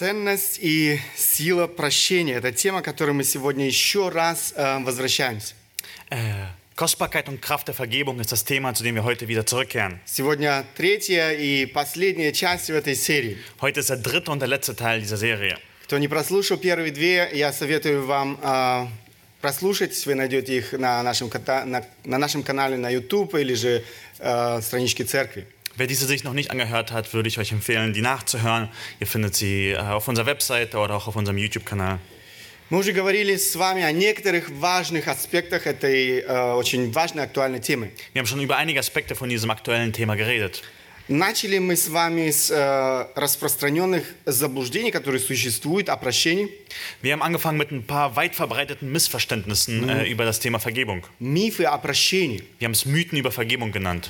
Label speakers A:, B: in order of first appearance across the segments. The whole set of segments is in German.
A: Ценность и сила прощения – это тема, к которой мы сегодня еще раз э, возвращаемся.
B: Äh, Kostbarkeit und Kraft der Vergebung ist das Thema, zu dem wir heute wieder zurückkehren.
A: Сегодня третья и последняя часть в этой серии.
B: Heute ist der dritte und der letzte Teil dieser Serie.
A: Кто не прослушал первые две, я советую вам э, прослушать. Вы найдете их на нашем, ката- на, на нашем канале на YouTube или же э, страничке церкви.
B: Wer diese sich noch nicht angehört hat, würde ich euch empfehlen, die nachzuhören. Ihr findet sie äh, auf unserer Webseite oder auch auf unserem YouTube-Kanal.
A: Мы уже говорили с вами о некоторых важных аспектах этой э, очень важной актуальной темы.
B: Wir haben schon über einige Aspekte von diesem aktuellen Thema geredet.
A: Начали мы с вами с э, распространенных заблуждений, которые существуют о прощении,
B: Wir haben angefangen mit ein paar weit verbreiteten Missverständnissen äh, über das Thema Vergebung.
A: мифы о прощении.
B: Wir haben es Mythen über Vergebung genannt.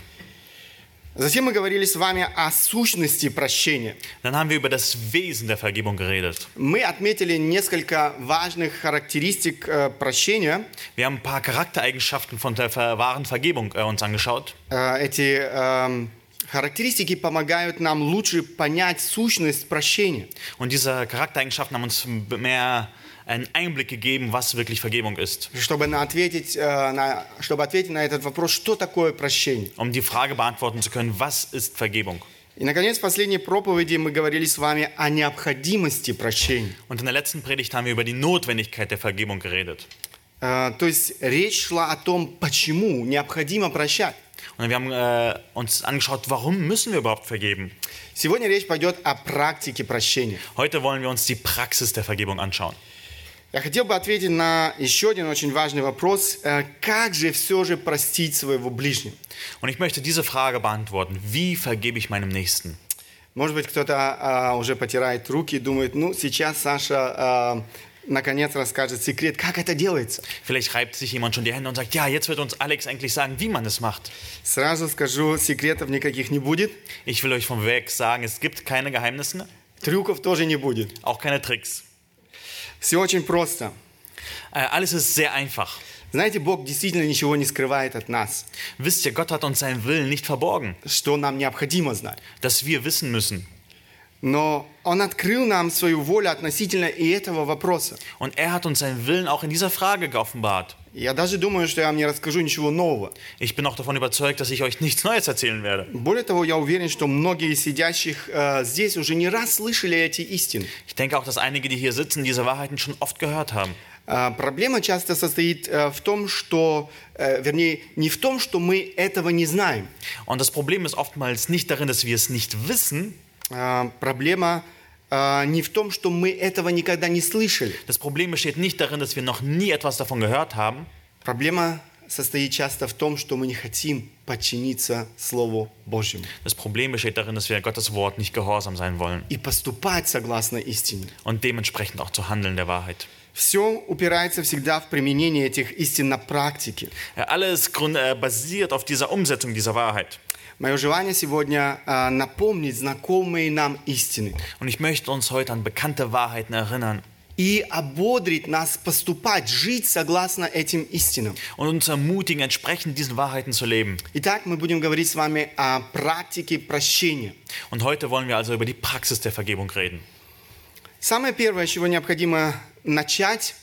A: Затем мы говорили с вами о сущности прощения.
B: Dann haben wir über das Wesen der Vergebung geredet.
A: Мы отметили несколько важных характеристик э, прощения.
B: Wir haben ein paar Charaktereigenschaften von der wahren Vergebung äh, uns angeschaut.
A: Э, эти эм, характеристики помогают нам лучше понять сущность прощения.
B: Und diese Charaktereigenschaften haben uns mehr einen Einblick gegeben, was wirklich Vergebung ist.
A: Чтобы, на ответить, э, на, чтобы ответить на этот вопрос, что такое прощение.
B: Um die Frage beantworten zu können, was ist Vergebung?
A: И, наконец, в последней проповеди мы говорили с вами о необходимости прощения.
B: Und in der letzten Predigt haben wir über die Notwendigkeit der Vergebung geredet.
A: Э, То есть речь шла о том, почему необходимо прощать.
B: Und wir haben äh, uns angeschaut, warum müssen wir überhaupt vergeben?
A: Сегодня речь пойдет о практике прощения.
B: Heute wollen wir uns die Praxis der Vergebung anschauen.
A: Я хотел бы ответить на еще один очень важный вопрос. Э, Как же все же простить своего ближнего?
B: Und ich möchte diese Frage beantworten. Wie vergebe ich meinem Nächsten?
A: Может быть, кто-то а, уже потирает руки и думает, ну, сейчас Саша а, наконец расскажет секрет, как это делается.
B: Vielleicht reibt sich jemand schon die Hände und sagt, ja, jetzt wird uns Alex endlich sagen, wie man es macht.
A: Сразу скажу, секретов никаких не будет,
B: Ich will euch vom Weg sagen, es gibt keine Geheimnisse,
A: трюков тоже не будет.
B: auch keine Tricks.
A: Все очень просто.
B: Äh, alles ist sehr einfach.
A: Знаете, Бог действительно ничего не скрывает от нас,
B: Wisst ihr, Gott hat uns seinen Willen nicht verborgen,
A: что нам необходимо знать.
B: dass wir wissen müssen.
A: Но Он открыл нам свою волю относительно и этого вопроса.
B: Und er hat uns seinen Willen auch in dieser Frage geoffenbart.
A: Я даже думаю, что я вам не расскажу ничего нового.
B: Ich bin auch davon überzeugt, dass ich euch nichts Neues erzählen werde.
A: Более того, я уверен, что многие из сидящих э, здесь уже не раз слышали эти истины.
B: Ich denke auch, dass einige, die hier sitzen, diese Wahrheiten schon oft gehört haben.
A: А, Проблема часто состоит э, в том, что, э, вернее, не в том, что мы этого не знаем.
B: Und das Problem ist oftmals nicht darin, dass wir es nicht wissen.
A: А, Проблема а, не в том, что мы этого никогда не слышали.
B: Das Problem besteht nicht darin, dass wir noch nie etwas davon gehört haben.
A: Проблема состоит часто в том, что мы не хотим подчиниться Слову Божьему
B: Das Problem besteht darin, dass wir Gottes Wort nicht gehorsam sein wollen
A: и поступать согласно истине.
B: und dementsprechend auch zu handeln der Wahrheit.
A: Все упирается всегда в применение этих истин на практике.
B: Alles äh, basiert auf dieser Umsetzung dieser Wahrheit.
A: Мое желание сегодня а, напомнить знакомые нам истины
B: Und ich möchte uns heute an bekannte Wahrheiten erinnern
A: и ободрить нас поступать, жить согласно этим истинам.
B: und uns ermutigen, entsprechend diesen Wahrheiten zu leben.
A: Итак, мы будем говорить с вами о практике прощения.
B: Und heute wollen wir also über die Praxis der Vergebung reden.
A: Самое первое, с чего необходимо начать,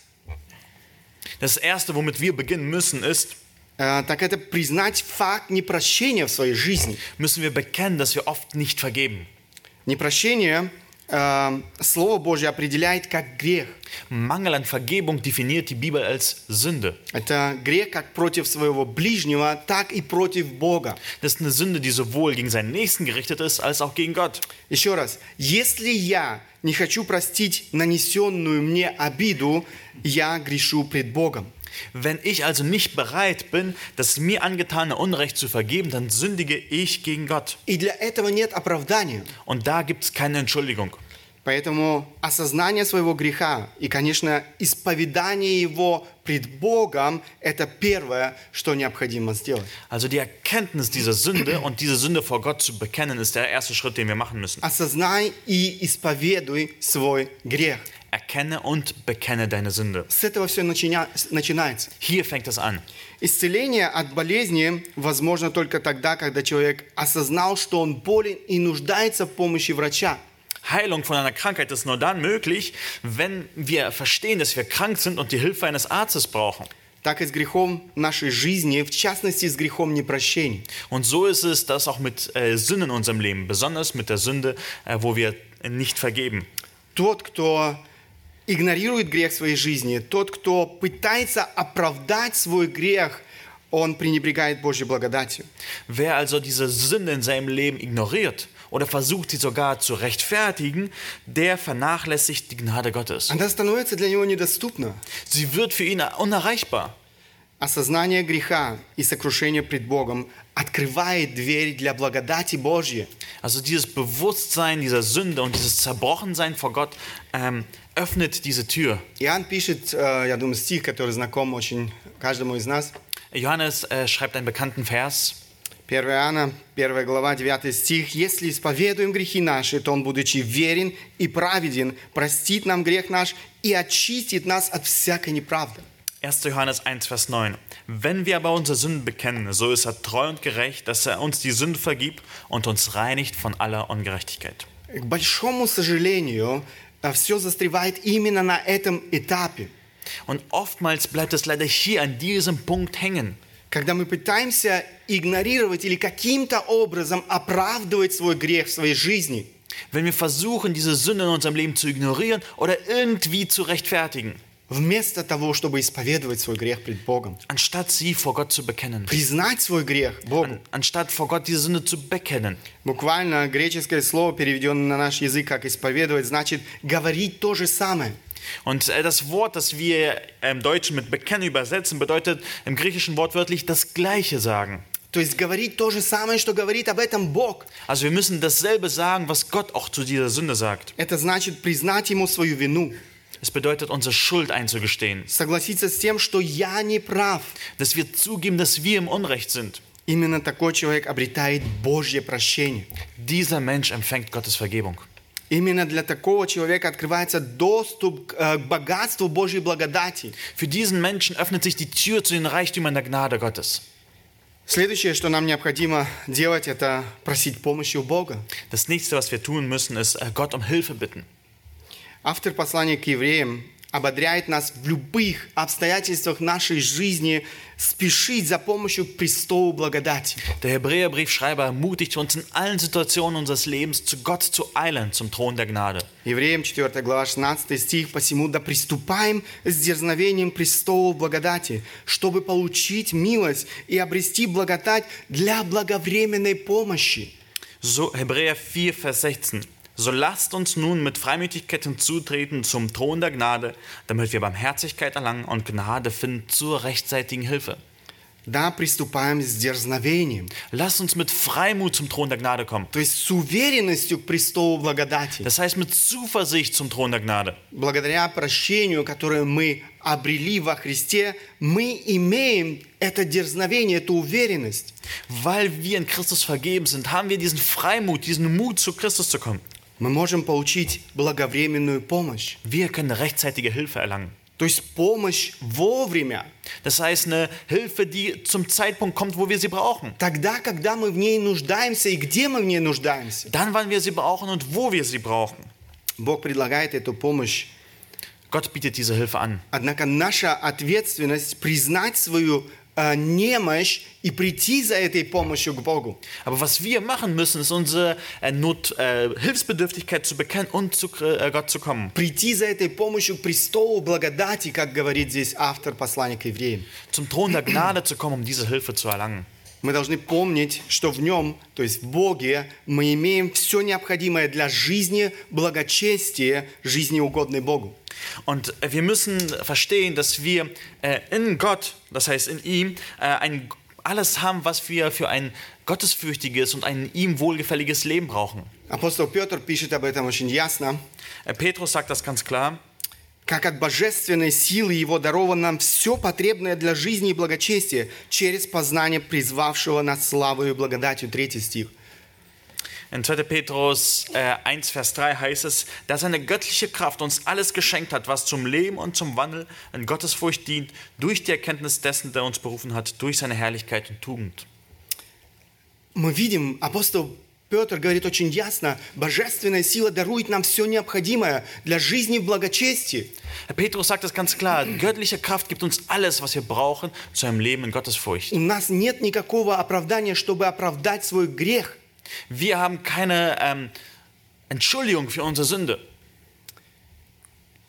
B: Das Erste, womit wir beginnen müssen, ist,
A: э, так это признать факт непрощения в своей жизни.
B: müssen wir bekennen, dass wir oft nicht vergeben.
A: Непрощение э, Слово Божье определяет как грех.
B: Mangel an Vergebung definiert die Bibel als Sünde.
A: Это грех как против своего ближнего, так и против Бога.
B: Das ist eine Sünde, die sowohl gegen seinen Nächsten gerichtet ist, als auch gegen Gott.
A: Еще раз, если я не хочу простить нанесенную мне обиду, я грешу пред Богом.
B: Wenn ich also nicht bereit bin, das mir angetane Unrecht zu vergeben, dann sündige ich gegen Gott.
A: И для этого нет оправдания.
B: Und da gibt es keine Entschuldigung.
A: Поэтому осознание своего греха и, конечно, исповедание его пред Богом – это первое, что необходимо сделать.
B: Also die Erkenntnis dieser Sünde und diese Sünde vor Gott zu bekennen, ist der erste Schritt, den wir machen müssen.
A: Осознай и исповедуй свой грех.
B: Erkenne und bekenne deine Sünde.
A: С этого все начинается.
B: Hier fängt es an.
A: Исцеление от болезни возможно только тогда, когда человек осознал, что он болен и нуждается в помощи врача.
B: Heilung von einer Krankheit ist nur dann möglich, wenn wir verstehen, dass wir krank sind und die Hilfe eines Arztes brauchen.
A: Так и с грехом нашей жизни, в частности с грехом непрощения.
B: Und so ist es das auch mit äh, Sünden in unserem Leben, besonders mit der Sünde, äh, wo wir nicht vergeben.
A: Тот, кто игнорирует грех в своей жизни, тот, кто пытается оправдать свой грех, он пренебрегает Божьей благодатью.
B: Wer also diese Sünde in seinem Leben ignoriert oder versucht, sie sogar zu rechtfertigen, der vernachlässigt die Gnade Gottes.
A: Она становится для него недоступна.
B: Sie wird für ihn unerreichbar.
A: Осознание греха и сокрушение пред Богом открывает дверь для благодати Божьей.
B: Also dieses Bewusstsein dieser Sünde und dieses Zerbrochensein vor Gott ähm, öffnet diese Tür.
A: Иоанн пишет, э, я думаю, стих, который знаком очень каждому из нас.
B: Johannes äh, schreibt einen bekannten Vers.
A: 1 Иоанна, 1 глава, 9 стих. «Если исповедуем грехи наши, то Он, будучи верен и праведен, простит нам грех наш и очистит нас от всякой неправды».
B: 1. Johannes 1, Vers 9. Wenn wir aber unsere Sünden bekennen, so ist er treu und gerecht, dass er uns die Sünde vergibt und uns reinigt von aller Ungerechtigkeit.
A: К большому сожалению, все застревает именно на этом этапе.
B: Und oftmals bleibt es leider hier an diesem Punkt hängen.
A: Когда мы пытаемся игнорировать или каким-то образом оправдывать свой грех в своей жизни,
B: Wenn wir versuchen, diese Sünde in unserem Leben zu ignorieren oder irgendwie zu rechtfertigen,
A: Вместо того, чтобы исповедовать свой грех пред Богом,
B: anstatt sie vor Gott zu bekennen,
A: признать свой грех Богу.
B: anstatt vor Gott diese Sünde zu bekennen.
A: Буквально греческое слово, переведенное на наш язык как исповедовать, значит говорить то же самое.
B: Und äh, das Wort, das wir im Deutschen mit bekennen übersetzen, bedeutet im Griechischen wortwörtlich das Gleiche sagen.
A: То есть говорить то же самое, что говорит об этом Бог.
B: Also wir müssen dasselbe sagen, was Gott auch zu dieser Sünde sagt.
A: Это значит признать Ему свою вину,
B: Es bedeutet, unsere Schuld einzugestehen,
A: согласиться с тем, что я не прав.
B: dass wir zugeben, dass wir im Unrecht sind.
A: Именно такой человек обретает Божье прощение.
B: Dieser Mensch empfängt Gottes Vergebung.
A: Именно для такого человека открывается доступ к э, к богатству Божьей благодати.
B: Für diesen Menschen öffnet sich die Tür zu den Reichtümern der Gnade Gottes.
A: Следующее, что нам необходимо делать, это просить помощи у Бога.
B: Das nächste, was wir tun müssen, ist äh, Gott um Hilfe bitten.
A: Автор послания к евреям ободряет нас в любых обстоятельствах нашей жизни спешить за помощью к престолу благодати.
B: Der Hebräerbriefschreiber ermutigt uns in allen Situationen unseres Lebens zu Gott zu eilen, zum Thron der Gnade.
A: Евреям 4 глава 16 стих «Посему да приступаем с дерзновением престолу благодати, чтобы получить милость и обрести благодать для благовременной помощи».
B: So Hebräer 4, Vers 16. So lasst uns nun mit Freimütigkeit hinzutreten zum Thron der Gnade, damit wir Barmherzigkeit erlangen und Gnade finden zur rechtzeitigen Hilfe.
A: Да, приступаем с дерзновением,
B: Lasst uns mit Freimut zum Thron der Gnade kommen.
A: то есть с уверенностью к престолу благодати.
B: Das heißt mit Zuversicht zum Thron der Gnade.
A: Благодаря прощению, которое мы обрели во Христе, мы имеем это дерзновение, эту уверенность.
B: Weil wir in Christus vergeben sind, haben wir diesen Freimut, diesen Mut, zu Christus zu kommen.
A: Мы можем получить благовременную помощь.
B: Wir können rechtzeitige Hilfe erlangen.
A: То есть помощь вовремя,
B: Das heißt eine Hilfe, die zum Zeitpunkt kommt, wo wir sie brauchen.
A: тогда, когда мы в ней нуждаемся и где мы в ней нуждаемся.
B: Dann, wann wir sie brauchen und wo wir sie brauchen.
A: Бог предлагает эту помощь.
B: Gott bietet diese Hilfe an.
A: Однако наша ответственность признать свою немощь и прийти за этой помощью к Богу.
B: Aber was wir machen müssen, ist unsere äh, Not, äh, Hilfsbedürftigkeit zu bekennen und zu äh, Gott zu kommen.
A: Прийти за этой помощью к престолу благодати, как говорит здесь автор послания к евреям.
B: Zum Thron der Gnade zu kommen, um diese Hilfe zu erlangen.
A: Мы должны помнить, что в нем, то есть в Боге, мы имеем все необходимое для жизни, благочестия, жизни угодной Богу.
B: Und äh, wir müssen verstehen, dass wir äh, in Gott, das heißt in ihm, äh, ein, alles haben, was wir für ein gottesfürchtiges und ein ihm wohlgefälliges Leben brauchen.
A: Апостол Петр пишет об этом очень ясно.
B: Äh, Petrus sagt das ganz klar.
A: Как от божественной силы Его даровано нам все потребное для жизни и благочестия через познание призвавшего нас славою и благодатью. Третий стих.
B: In 2. Petrus äh, 1, Vers 3 heißt es, da seine göttliche Kraft uns alles geschenkt hat, was zum Leben und zum Wandel in Gottesfurcht dient, durch die Erkenntnis dessen, der uns berufen hat, durch seine Herrlichkeit und Tugend.
A: Мы видим, апостол Петр говорит очень ясно, божественная сила дарует нам все необходимое для жизни в благочестии.
B: Herr Petrus sagt es ganz klar, göttliche Kraft gibt uns alles, was wir brauchen zu einem Leben in Gottesfurcht.
A: У нас нет никакого оправдания, чтобы оправдать свой грех.
B: Wir haben keine ähm, Entschuldigung für unsere Sünde.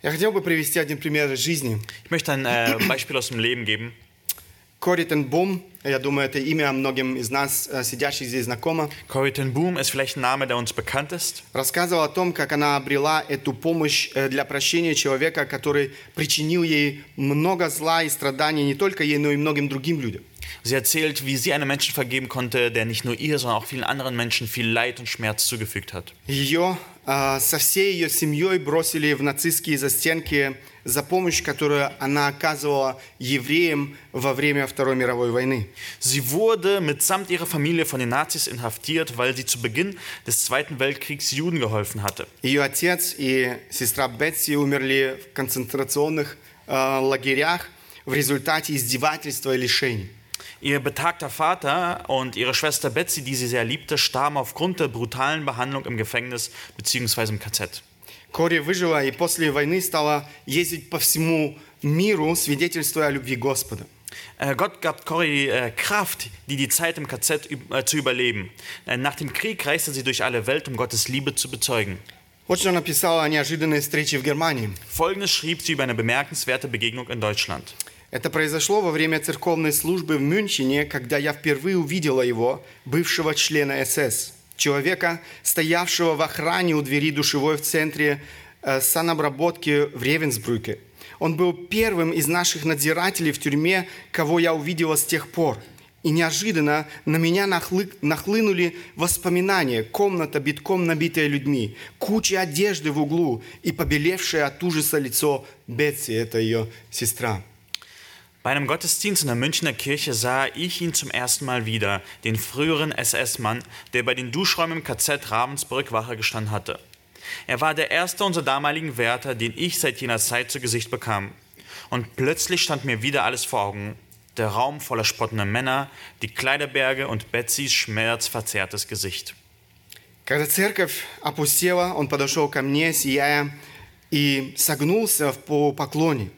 A: Я хотел бы привести один пример из жизни.
B: Ich möchte ein äh, Beispiel aus dem Leben geben.
A: Кори Тенбом, я думаю, это имя многим из нас, э, сидящих здесь, знакомо,
B: Corrie ten Boom ist vielleicht ein Name, der uns bekannt ist.
A: рассказывала о том, как она обрела эту помощь э, для прощения человека, который причинил ей много зла и страданий не только ей, но и многим другим людям.
B: Sie erzählt, wie sie einem Menschen vergeben konnte, der nicht nur ihr, sondern auch vielen anderen Menschen viel Leid und Schmerz zugefügt hat.
A: Ее э, со всей ее семьей бросили в нацистские застенки за помощь, которую она оказывала евреям во время Второй мировой войны.
B: Sie wurde mitsamt ihrer Familie von den Nazis inhaftiert, weil sie zu Beginn des Zweiten Weltkriegs Juden geholfen hatte.
A: Ее отец и сестра Бетси умерли в концентрационных э, лагерях в результате издевательства и лишений.
B: Ihr betagter Vater und ihre Schwester Betsy, die sie sehr liebte, starben aufgrund der brutalen Behandlung im Gefängnis bzw. im KZ.
A: Кори выжила и после войны стала ездить по всему миру, свидетельствуя о любви Господа.
B: Äh, Gott gab Corrie äh, Kraft, die die Zeit im KZ äh, zu überleben. Äh, nach dem Krieg reiste sie durch alle Welt, um Gottes Liebe zu bezeugen.
A: Вот что написала о неожиданной встрече в Германии.
B: Folgendes schrieb sie über eine bemerkenswerte Begegnung in Deutschland.
A: Это произошло во время церковной службы в Мюнхене, когда я впервые увидела его, бывшего члена СС, человека, стоявшего в охране у двери душевой в центре э, санобработки в Ревенсбрюке. Он был первым из наших надзирателей в тюрьме, кого я увидела с тех пор. И неожиданно на меня нахлы- нахлынули воспоминания. Комната битком набитая людьми, куча одежды в углу и побелевшее от ужаса лицо Бетси, это ее сестра.
B: Bei einem Gottesdienst in der Münchner Kirche sah ich ihn zum ersten Mal wieder, den früheren SS-Mann, der bei den Duschräumen im KZ Ravensbrück Wache gestanden hatte. Er war der erste unserer damaligen Wärter, den ich seit jener Zeit zu Gesicht bekam. Und plötzlich stand mir wieder alles vor Augen. Der Raum voller spottender Männer, die Kleiderberge und Betsys schmerzverzerrtes Gesicht.
A: Когда церковь опустела, он подошел ко мне, сияя, и согнулся в по- поклоне.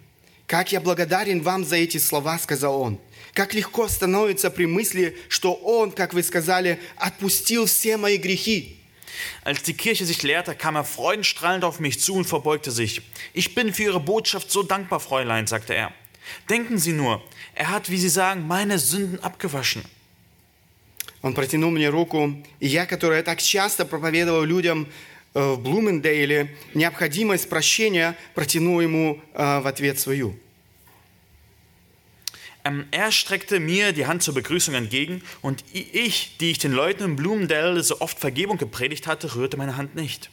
A: «Как я благодарен вам за эти слова», — сказал он. «Как легко становится при мысли, что Он, как вы сказали, отпустил все мои грехи».
B: Als die Kirche sich leerte, kam er freudenstrahlend auf mich zu und verbeugte sich. Ich bin für Ihre Botschaft so dankbar, Fräulein, sagte er. Denken Sie nur, er hat, wie Sie sagen, meine Sünden abgewaschen.
A: Он протянул мне руку, и я, которая так часто проповедовал людям э, в Блумендейле необходимость прощения, протянул ему э, в ответ свою.
B: Ähm, er streckte mir die Hand zur Begrüßung entgegen und ich, die ich den Leuten in Blumendale so oft Vergebung gepredigt hatte, rührte meine Hand nicht.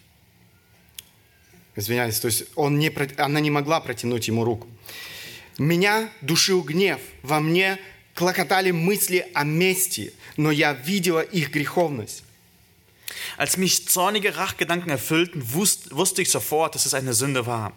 A: Извиняюсь, то есть он не, она не могла протянуть ему руку. Меня душил гнев, во мне клокотали мысли о мести, но я видела их греховность.
B: Als mich zornige Rachgedanken erfüllten, wusst, wusste ich sofort, dass es eine Sünde war.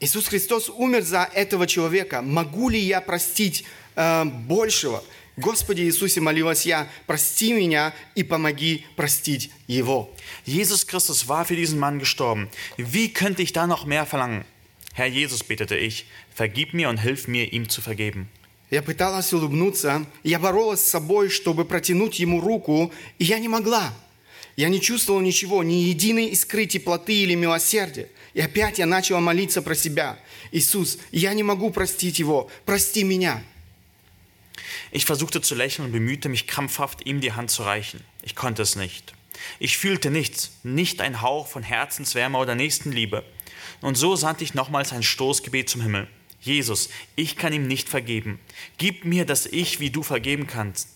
A: Иисус Христос умер за этого человека. Могу ли я простить э, большего? Господи Иисусе, молилась я, прости меня и помоги простить его.
B: Jesus Christus war für diesen Mann gestorben. Wie könnte ich da noch mehr verlangen? Herr Jesus, betete ich, vergib mir und hilf mir, ihm zu vergeben.
A: Я пыталась улыбнуться, я боролась с собой, чтобы протянуть ему руку, и я не могла. Я не чувствовала ничего, ни единой искры теплоты или милосердия. И опять я начала молиться про себя. Иисус, я не могу простить его, прости меня.
B: Ich versuchte zu lächeln und bemühte mich krampfhaft, ihm die Hand zu reichen. Ich konnte es nicht. Ich fühlte nichts, nicht ein Hauch von Herzenswärme oder Nächstenliebe. Und so sandte ich nochmals ein Stoßgebet zum Himmel. Jesus, ich kann ihm nicht vergeben. Gib mir, dass ich wie du vergeben kannst.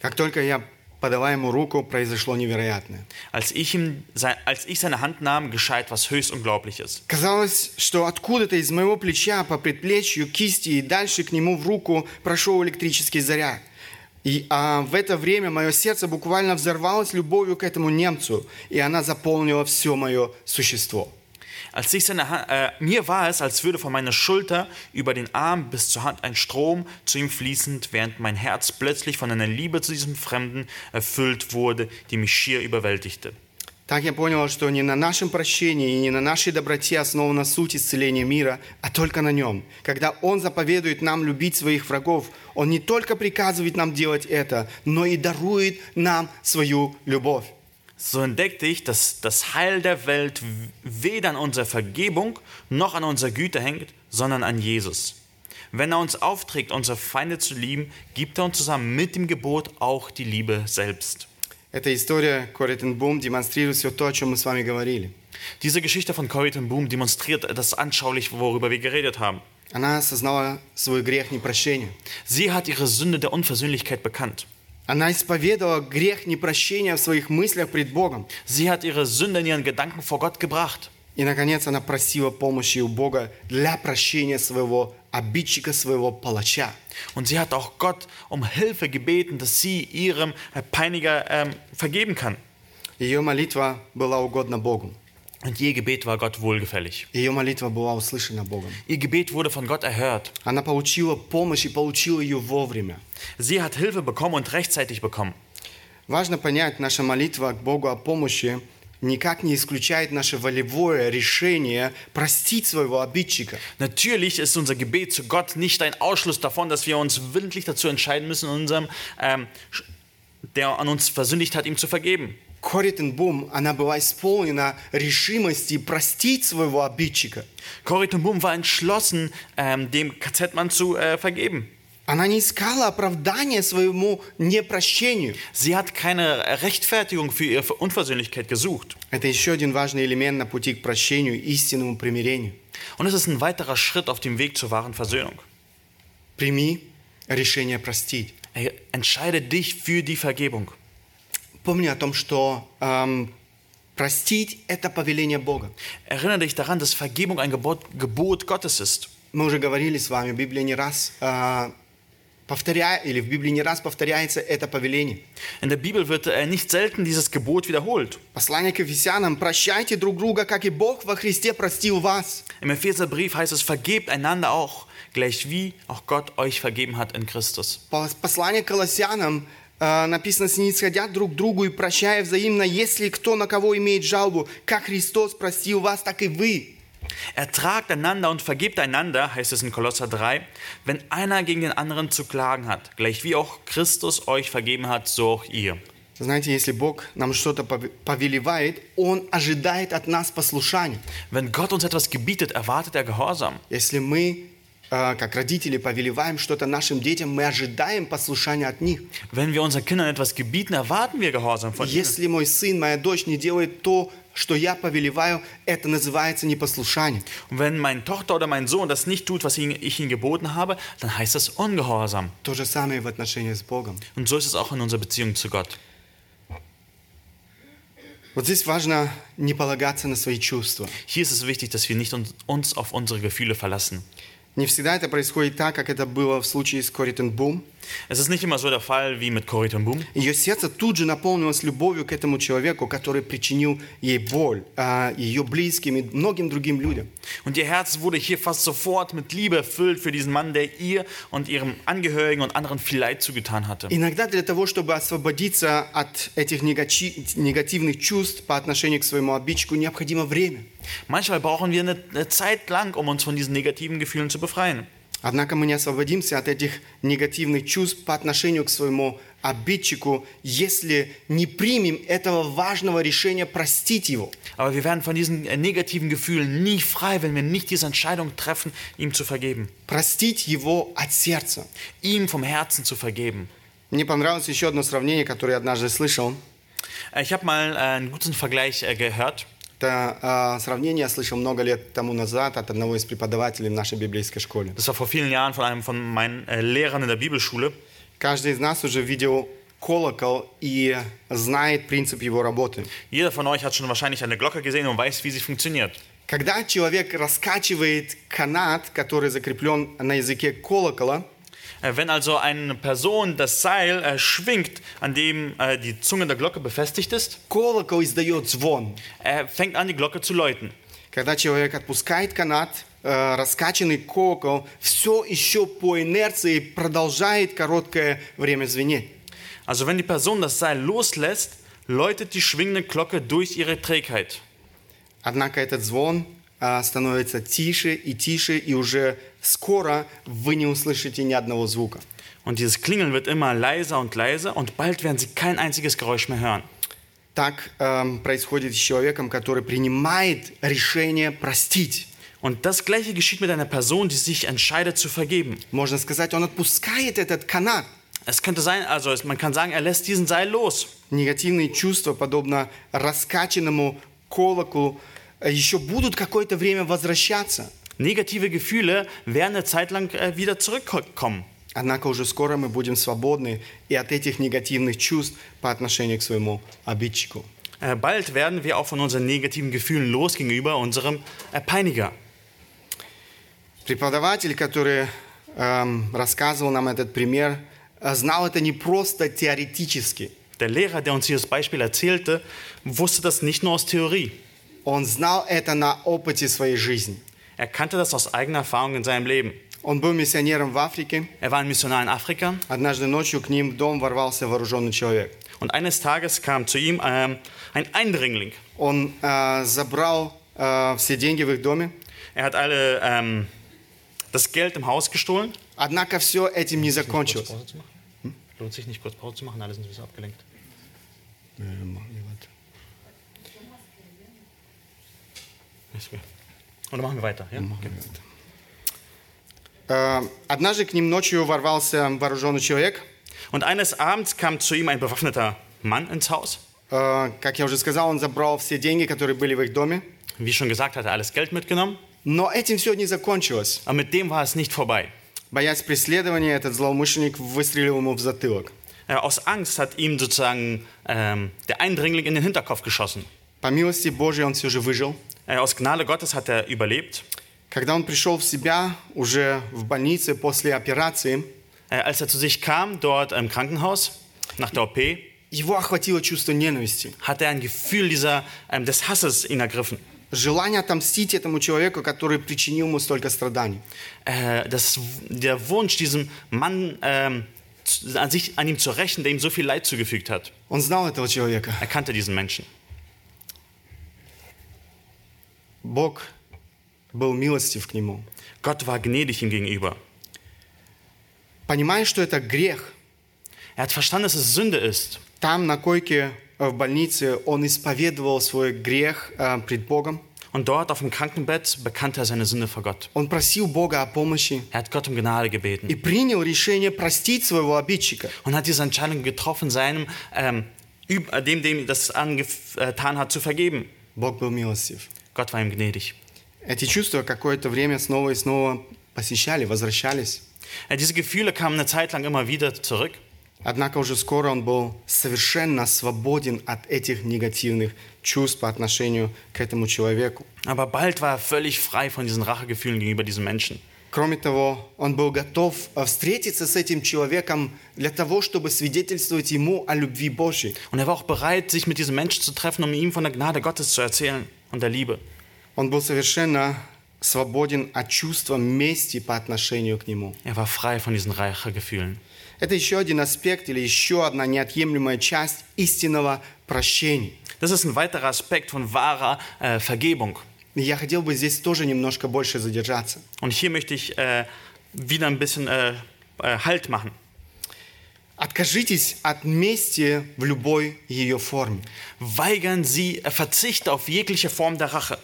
A: Как только я подала ему руку, произошло невероятное.
B: Als ich, ihm, als ich seine Hand nahm, geschah etwas höchst Unglaubliches.
A: Казалось, что откуда-то из моего плеча по предплечью, кисти и дальше к нему в руку прошел электрический заряд. И а в это время мое сердце буквально взорвалось любовью к этому немцу, и она заполнила все мое существо.
B: Als ich seine Hand, äh, mir war es, als würde von meiner Schulter über den Arm bis zur Hand ein Strom zu ihm fließend, während mein Herz plötzlich von einer Liebe zu diesem Fremden erfüllt wurde, die mich schier überwältigte.
A: Так я понял, что не на нашем прощении и не на нашей доброте основана суть исцеления мира, а только на нем. Когда Он заповедует нам любить своих врагов, Он не только приказывает нам делать это, но и дарует нам свою любовь.
B: So entdeckte ich, dass das Heil der Welt weder an unserer Vergebung noch an unserer Güte hängt, sondern an Jesus. Wenn er uns aufträgt, unsere Feinde zu lieben, gibt er uns zusammen mit dem Gebot auch die Liebe selbst.
A: Эта история Кори Бум демонстрирует все то, о чем мы с вами говорили.
B: Diese Geschichte von Corrie ten Boom demonstriert das anschaulich, worüber wir geredet haben.
A: Она осознала свой грех непрощения.
B: Sie hat ihre Sünde der Unversöhnlichkeit bekannt.
A: Она исповедовала грех непрощения в своих мыслях пред Богом.
B: Sie hat ihre Sünde in ihren Gedanken vor Gott gebracht.
A: И, наконец, она просила помощи у Бога для прощения своего обидчика, своего палача.
B: Und sie hat auch Gott um Hilfe gebeten, dass sie ihrem Peiniger ähm, vergeben kann.
A: Ее молитва была угодна Богу.
B: Und ihr Gebet war Gott wohlgefällig.
A: Ее молитва была услышана Богом.
B: Ihr Gebet wurde von Gott erhört.
A: Она получила помощь и получила ее вовремя.
B: Sie hat Hilfe bekommen und rechtzeitig bekommen.
A: Важно понять, наша молитва к Богу о помощи никак не исключает наше волевое решение простить своего обидчика.
B: Natürlich ist unser Gebet zu Gott nicht ein Ausschluss davon, dass wir uns willentlich dazu entscheiden müssen, unserem, ähm, der an uns versündigt hat, ihm zu vergeben.
A: Кори Бум, она была исполнена решимости простить своего обидчика.
B: Corrie ten Boom war entschlossen, ähm, dem KZ-Mann zu äh, vergeben.
A: Она не искала оправдания своему непрощению.
B: Sie hat keine Rechtfertigung für ihre Unversöhnlichkeit gesucht.
A: Это еще один важный элемент на пути к прощению, истинному примирению.
B: Und es ist ein weiterer Schritt auf dem Weg zur wahren Versöhnung.
A: Прими решение простить.
B: Ey, entscheide dich für die Vergebung.
A: Помни о том, что эм, простить – это повеление Бога.
B: Erinnere dich daran, dass Vergebung ein Gebot, Gebot Gottes ist.
A: Мы уже говорили с вами, Библия не раз э, повторяет, или в Библии не раз повторяется это повеление.
B: In der Bibel wird äh, nicht selten dieses Gebot wiederholt.
A: Послание к Ефесянам «Прощайте друг друга, как и Бог во Христе простил вас».
B: Im Epheserbrief heißt es, vergebt einander auch, gleich wie auch Gott euch vergeben hat in Christus.
A: По- Послание к Колоссянам э, написано «Снисходя друг другу и прощая взаимно, если кто на кого имеет жалобу, как Христос простил вас, так и вы».
B: Ertragt einander und vergebt einander, heißt es in Kolosser 3, wenn einer gegen den anderen zu klagen hat, gleich wie auch Christus euch vergeben hat, so auch ihr.
A: Знаете, если Бог нам что-то пове- повелевает, Он ожидает от нас послушания.
B: Wenn Gott uns etwas gebietet, erwartet er Gehorsam.
A: Если мы, э, как родители, повелеваем что-то нашим детям, мы ожидаем послушания от них.
B: Wenn wir unseren Kindern etwas gebieten, erwarten wir Gehorsam von ihnen.
A: Если мой сын, моя дочь не делает то, что я повелеваю, это называется непослушание.
B: Und wenn meine Tochter oder mein Sohn das nicht tut, was ihn- ich ihnen geboten habe, dann heißt das Ungehorsam.
A: То же самое в отношении с Богом.
B: Und so ist es auch in unserer Beziehung zu Gott.
A: Вот здесь важно не полагаться на свои чувства.
B: Hier ist es wichtig, dass wir nicht uns, uns auf unsere Gefühle verlassen.
A: Не всегда это происходит так, как это было в случае с Коритен Бум.
B: Es ist nicht immer so der Fall wie mit Corrie ten Boom.
A: Ее сердце тут же наполнилось любовью к этому человеку, который причинил ей боль, а, ее близким и многим другим людям.
B: Und ihr Herz wurde hier fast sofort mit Liebe erfüllt für diesen Mann, der ihr und ihrem Angehörigen und anderen viel Leid zugetan hatte.
A: Иногда для того, чтобы освободиться от этих негачи- негативных чувств по отношению к своему обидчику, необходимо время.
B: Manchmal brauchen wir eine, eine Zeit lang, um uns von diesen negativen Gefühlen zu befreien.
A: Однако мы не освободимся от этих негативных чувств по отношению к своему обидчику, если не примем этого важного решения простить его.
B: Aber wir werden von diesen äh, negativen Gefühlen nie frei, wenn wir nicht diese Entscheidung treffen, ihm zu vergeben.
A: Простить его от сердца.
B: Ihm vom Herzen zu vergeben.
A: Мне понравилось еще одно сравнение, которое я однажды слышал.
B: Äh, Ich habe mal äh, einen guten Vergleich gehört.
A: Это а, сравнение я слышал много лет тому назад от одного из преподавателей в нашей библейской школе.
B: Das war vor vielen Jahren von einem von meinen äh, Lehrern in der Bibelschule.
A: Каждый из нас уже видел колокол и знает принцип его работы.
B: Jeder von euch hat schon wahrscheinlich eine Glocke gesehen und weiß, wie sie funktioniert.
A: Когда человек раскачивает канат, который закреплен на языке колокола,
B: Wenn also eine Person das Seil äh, schwingt, an dem äh, die Zunge der Glocke befestigt ist,
A: колокол издает звон.
B: er fängt an, die Glocke zu läuten.
A: Когда человек отпускает канат, э, раскачанный колокол все еще по инерции продолжает короткое время звенеть.
B: Also wenn die Person das Seil loslässt, läutet die schwingende Glocke durch ihre Trägheit.
A: Однако этот звон а, становится тише и тише, и уже скоро вы не услышите ни одного звука.
B: Und dieses Klingeln wird immer leiser und leiser und bald werden sie kein einziges Geräusch mehr hören.
A: Так эм, происходит с человеком, который принимает решение простить.
B: Und das gleiche geschieht mit einer Person, die sich entscheidet zu vergeben.
A: Можно сказать, он отпускает этот канат.
B: Es könnte sein, also es- man kann sagen, er lässt diesen Seil los.
A: Негативные чувства, подобно раскачанному колоколу, э, еще будут какое-то время возвращаться.
B: Negative Gefühle werden eine Zeit lang äh, wieder zurückkommen.
A: Однако уже скоро мы будем свободны и от этих негативных чувств по отношению к своему обидчику.
B: Äh, bald werden wir auch von unseren negativen Gefühlen los gegenüber unserem äh, Peiniger.
A: Преподаватель, который эм, рассказывал нам этот пример, э, знал это не просто теоретически.
B: Der Lehrer, der uns dieses Beispiel erzählte, wusste das nicht nur aus Theorie.
A: Он знал это на опыте своей жизни.
B: Er kannte das aus eigener Erfahrung in seinem Leben.
A: Он был миссионером в Африке.
B: Er war ein Missionar in Afrika
A: Однажды ночью к ним в дом ворвался вооруженный человек.
B: und eines Tages kam zu ihm ähm, ein Eindringling.
A: Он э, забрал э, все деньги в их доме.
B: Er hat alle ähm, das Geld im Haus gestohlen.
A: Однако все этим не закончилось.
B: Pause zu machen? Lohnt sich nicht kurz Pause zu machen, alle sind sowieso abgelenkt. Ist okay. Oder machen wir weiter? Ja? Okay.
A: Э, Однажды к ним ночью ворвался вооруженный человек.
B: Und eines Abends kam zu ihm ein bewaffneter Mann ins Haus.
A: Э, Как я уже сказал, он забрал все деньги, которые были в их доме.
B: Wie schon gesagt, hat er alles Geld mitgenommen.
A: Но этим все не закончилось.
B: Aber mit dem war es nicht vorbei.
A: Боясь преследования, этот злоумышленник выстрелил ему в затылок.
B: Äh, aus Angst hat ihm sozusagen ähm, der Eindringling in den Hinterkopf geschossen.
A: По милости Божьей он все же выжил.
B: Äh, aus Gnade Gottes hat er überlebt.
A: Когда он пришел в себя уже в больнице после операции,
B: Äh, als er zu sich kam, dort im Krankenhaus, nach der OP,
A: его охватило чувство ненависти.
B: hat er ein Gefühl dieser, ähm, des Hasses ihn ergriffen.
A: Желание отомстить этому человеку, который причинил ему столько страданий.
B: Äh, das, der Wunsch, diesem Mann ähm, zu- an, sich, an ihm zu rächen, der ihm so viel Leid zugefügt hat.
A: Он знал этого человека.
B: Er kannte diesen Menschen.
A: Бог был милостив к нему.
B: Gott war gnädig ihm gegenüber.
A: Понимая, что это грех,
B: Er hat verstanden, dass es Sünde ist.
A: там на койке э, в больнице он исповедовал свой грех э, пред Богом.
B: Und dort auf dem Krankenbett bekannte er seine Sünde vor Gott.
A: Он просил Бога о помощи
B: Er hat Gott um Gnade gebeten.
A: и принял решение простить своего обидчика.
B: und hat diese Entscheidung getroffen, seinem, ähm, üb- äh, dem, dem das angetan hat, zu vergeben.
A: Бог был милостив.
B: Gott war ihm gnädig.
A: Эти чувства какое-то время снова и снова посещали, возвращались.
B: Diese Gefühle kamen eine Zeit lang immer wieder zurück.
A: Однако уже скоро он был совершенно свободен от этих негативных чувств по отношению к этому человеку.
B: Aber bald war er völlig frei von diesen Rachegefühlen gegenüber diesem Menschen.
A: Кроме того, он был готов э, встретиться с этим человеком для того, чтобы свидетельствовать ему о любви Божьей.
B: Und er war auch bereit, sich mit diesem Menschen zu treffen, um ihm von der Gnade Gottes zu erzählen und der Liebe.
A: Он был совершенно свободен от чувства мести по отношению к нему.
B: Er war frei von diesen Rachegefühlen.
A: Это еще один аспект или еще одна неотъемлемая часть истинного прощения.
B: Das ist ein weiterer Aspekt von wahrer äh, Vergebung.
A: Я хотел бы здесь тоже немножко больше задержаться.
B: Und hier möchte ich äh, wieder ein bisschen äh, äh, Halt machen.
A: Откажитесь от мести в любой ее форме.
B: Weigern Sie äh, Verzicht auf jegliche Form der Rache.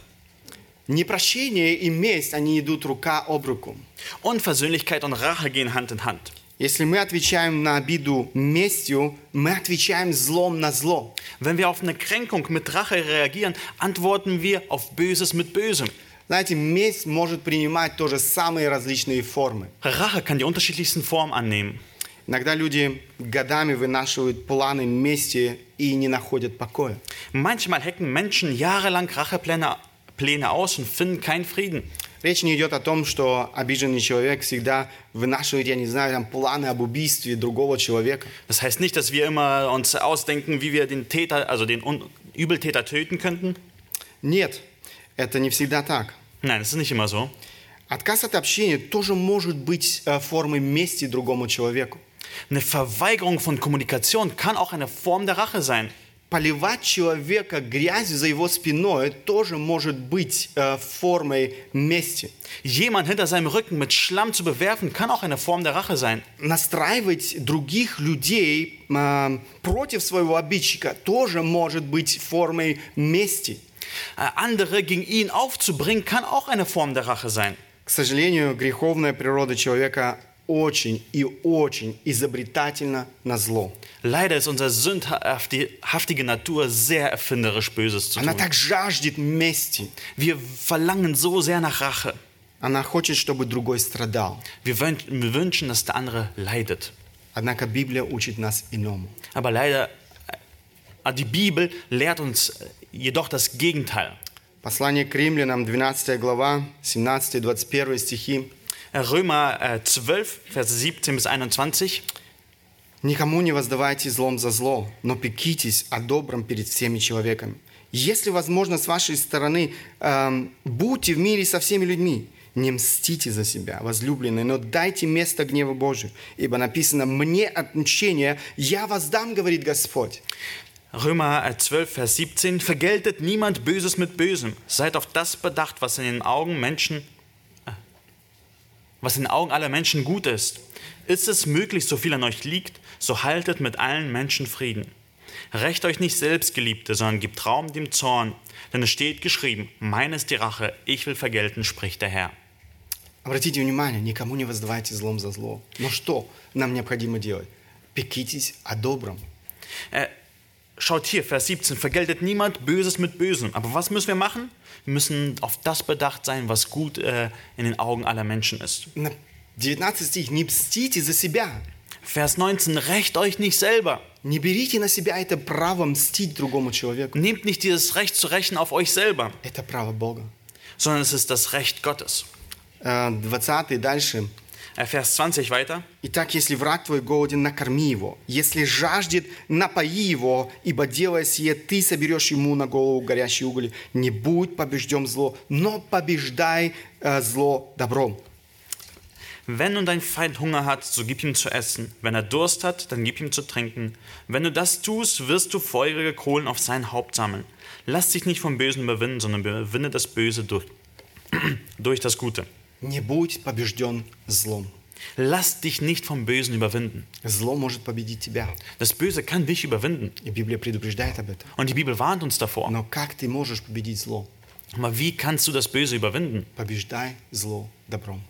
A: Непрощение и месть, они идут рука об руку.
B: Unversöhnlichkeit und Rache gehen Hand in Hand.
A: Если мы отвечаем на обиду местью, мы отвечаем злом на зло.
B: Wenn wir auf eine Kränkung mit Rache reagieren, antworten wir auf Böses mit Bösem.
A: Знаете, месть может принимать тоже самые различные формы.
B: Rache kann die unterschiedlichsten Formen annehmen.
A: Иногда люди годами вынашивают планы мести и не находят покоя.
B: Manchmal hecken Menschen jahrelang Rachepläne Pläne aus und finden keinen Frieden.
A: Речь не идет о том, что обиженный человек всегда вынашивает, я не знаю, там, планы об убийстве другого человека.
B: Das heißt nicht, dass wir immer uns ausdenken, wie wir den Täter, also den Übeltäter töten könnten.
A: Нет, Это не всегда так.
B: Nein, es ist nicht immer so.
A: Отказ от общения тоже может быть э, формой мести другому человеку.
B: Eine Verweigerung von Kommunikation kann auch eine Form der Rache sein.
A: Поливать человека грязью за его спиной тоже может быть э, формой мести.
B: Jemand hinter seinem Rücken mit Schlamm zu bewerfen, kann auch eine Form der Rache sein.
A: Настраивать других людей э, против своего обидчика тоже может быть формой мести.
B: Äh, Andere gegen ihn aufzubringen, kann auch eine Form der Rache sein.
A: К сожалению, греховная природа человека очень и очень изобретательна на зло.
B: Leider ist unsere sündhaftige Natur sehr erfinderisch Böses zu
A: Она
B: tun.
A: так жаждет мести.
B: Wir verlangen so sehr nach Rache.
A: Она хочет, чтобы другой страдал.
B: Wir wün- wir wünschen, dass der andere leidet.
A: Однако Библия учит нас иному.
B: Aber leider, äh, die Bibel lehrt uns äh, jedoch das Gegenteil.
A: Послание к римлянам, 12 глава, 17-21 стихи.
B: Römer äh, 12, Verse 17 bis 21.
A: «Никому не воздавайте злом за зло, но пекитесь о добром перед всеми человеками. Если возможно с вашей стороны, эм, будьте в мире со всеми людьми. Не мстите за себя, возлюбленные, но дайте место гневу Божию. Ибо написано, мне отмщение, я воздам, говорит Господь.
B: Römer äh, 12, Vers 17. Vergeltet niemand Böses mit Bösem. Seid auf das bedacht, was in den Augen Menschen, äh, was in den Augen aller Menschen gut ist. Ist es möglich, so viel an euch liegt, so haltet mit allen Menschen Frieden. Rächt euch nicht selbst, Geliebte, sondern gebt Raum dem Zorn. Denn es steht geschrieben, mein ist die Rache, ich will vergelten, spricht der Herr.
A: Обратите внимание, никому не воздавайте злом за зло. Но что нам необходимо делать? Пекитесь о добром.
B: Äh, schaut hier, Vers 17, vergeltet niemand Böses mit Bösem. Aber was müssen wir machen? Wir müssen auf das bedacht sein, was gut äh, in den Augen aller Menschen ist.
A: На 19 стих. «Не мстите за себя».
B: Vers 19, rächt euch nicht selber.
A: Не берите на себя это право мстить другому человеку.
B: Nehmt nicht dieses Recht zu rächen auf euch selber,
A: Это право Бога.
B: sondern es ist das Recht Gottes.
A: Э, 20 дальше.
B: Äh, Vers 20 weiter.
A: Итак, если враг твой голоден, накорми его. Если жаждет, напои его, ибо делая сие, ты соберешь ему на голову горящий уголь. Не будь побежден зло, но побеждай э, зло добром.
B: Wenn nun dein Feind Hunger hat, so gib ihm zu essen. Wenn er Durst hat, dann gib ihm zu trinken. Wenn du das tust, wirst du feurige Kohlen auf sein Haupt sammeln. Lass dich nicht vom Bösen überwinden, sondern überwinde das Böse durch, durch das Gute.
A: Не будь побежден злом.
B: Lass dich nicht vom Bösen überwinden.
A: Зло может победить тебя.
B: Das Böse kann dich überwinden.
A: И Библия предупреждает об этом.
B: Und die Bibel warnt uns davor.
A: Но как ты можешь победить зло?
B: Aber wie kannst du das Böse überwinden?
A: Побеждай зло добром.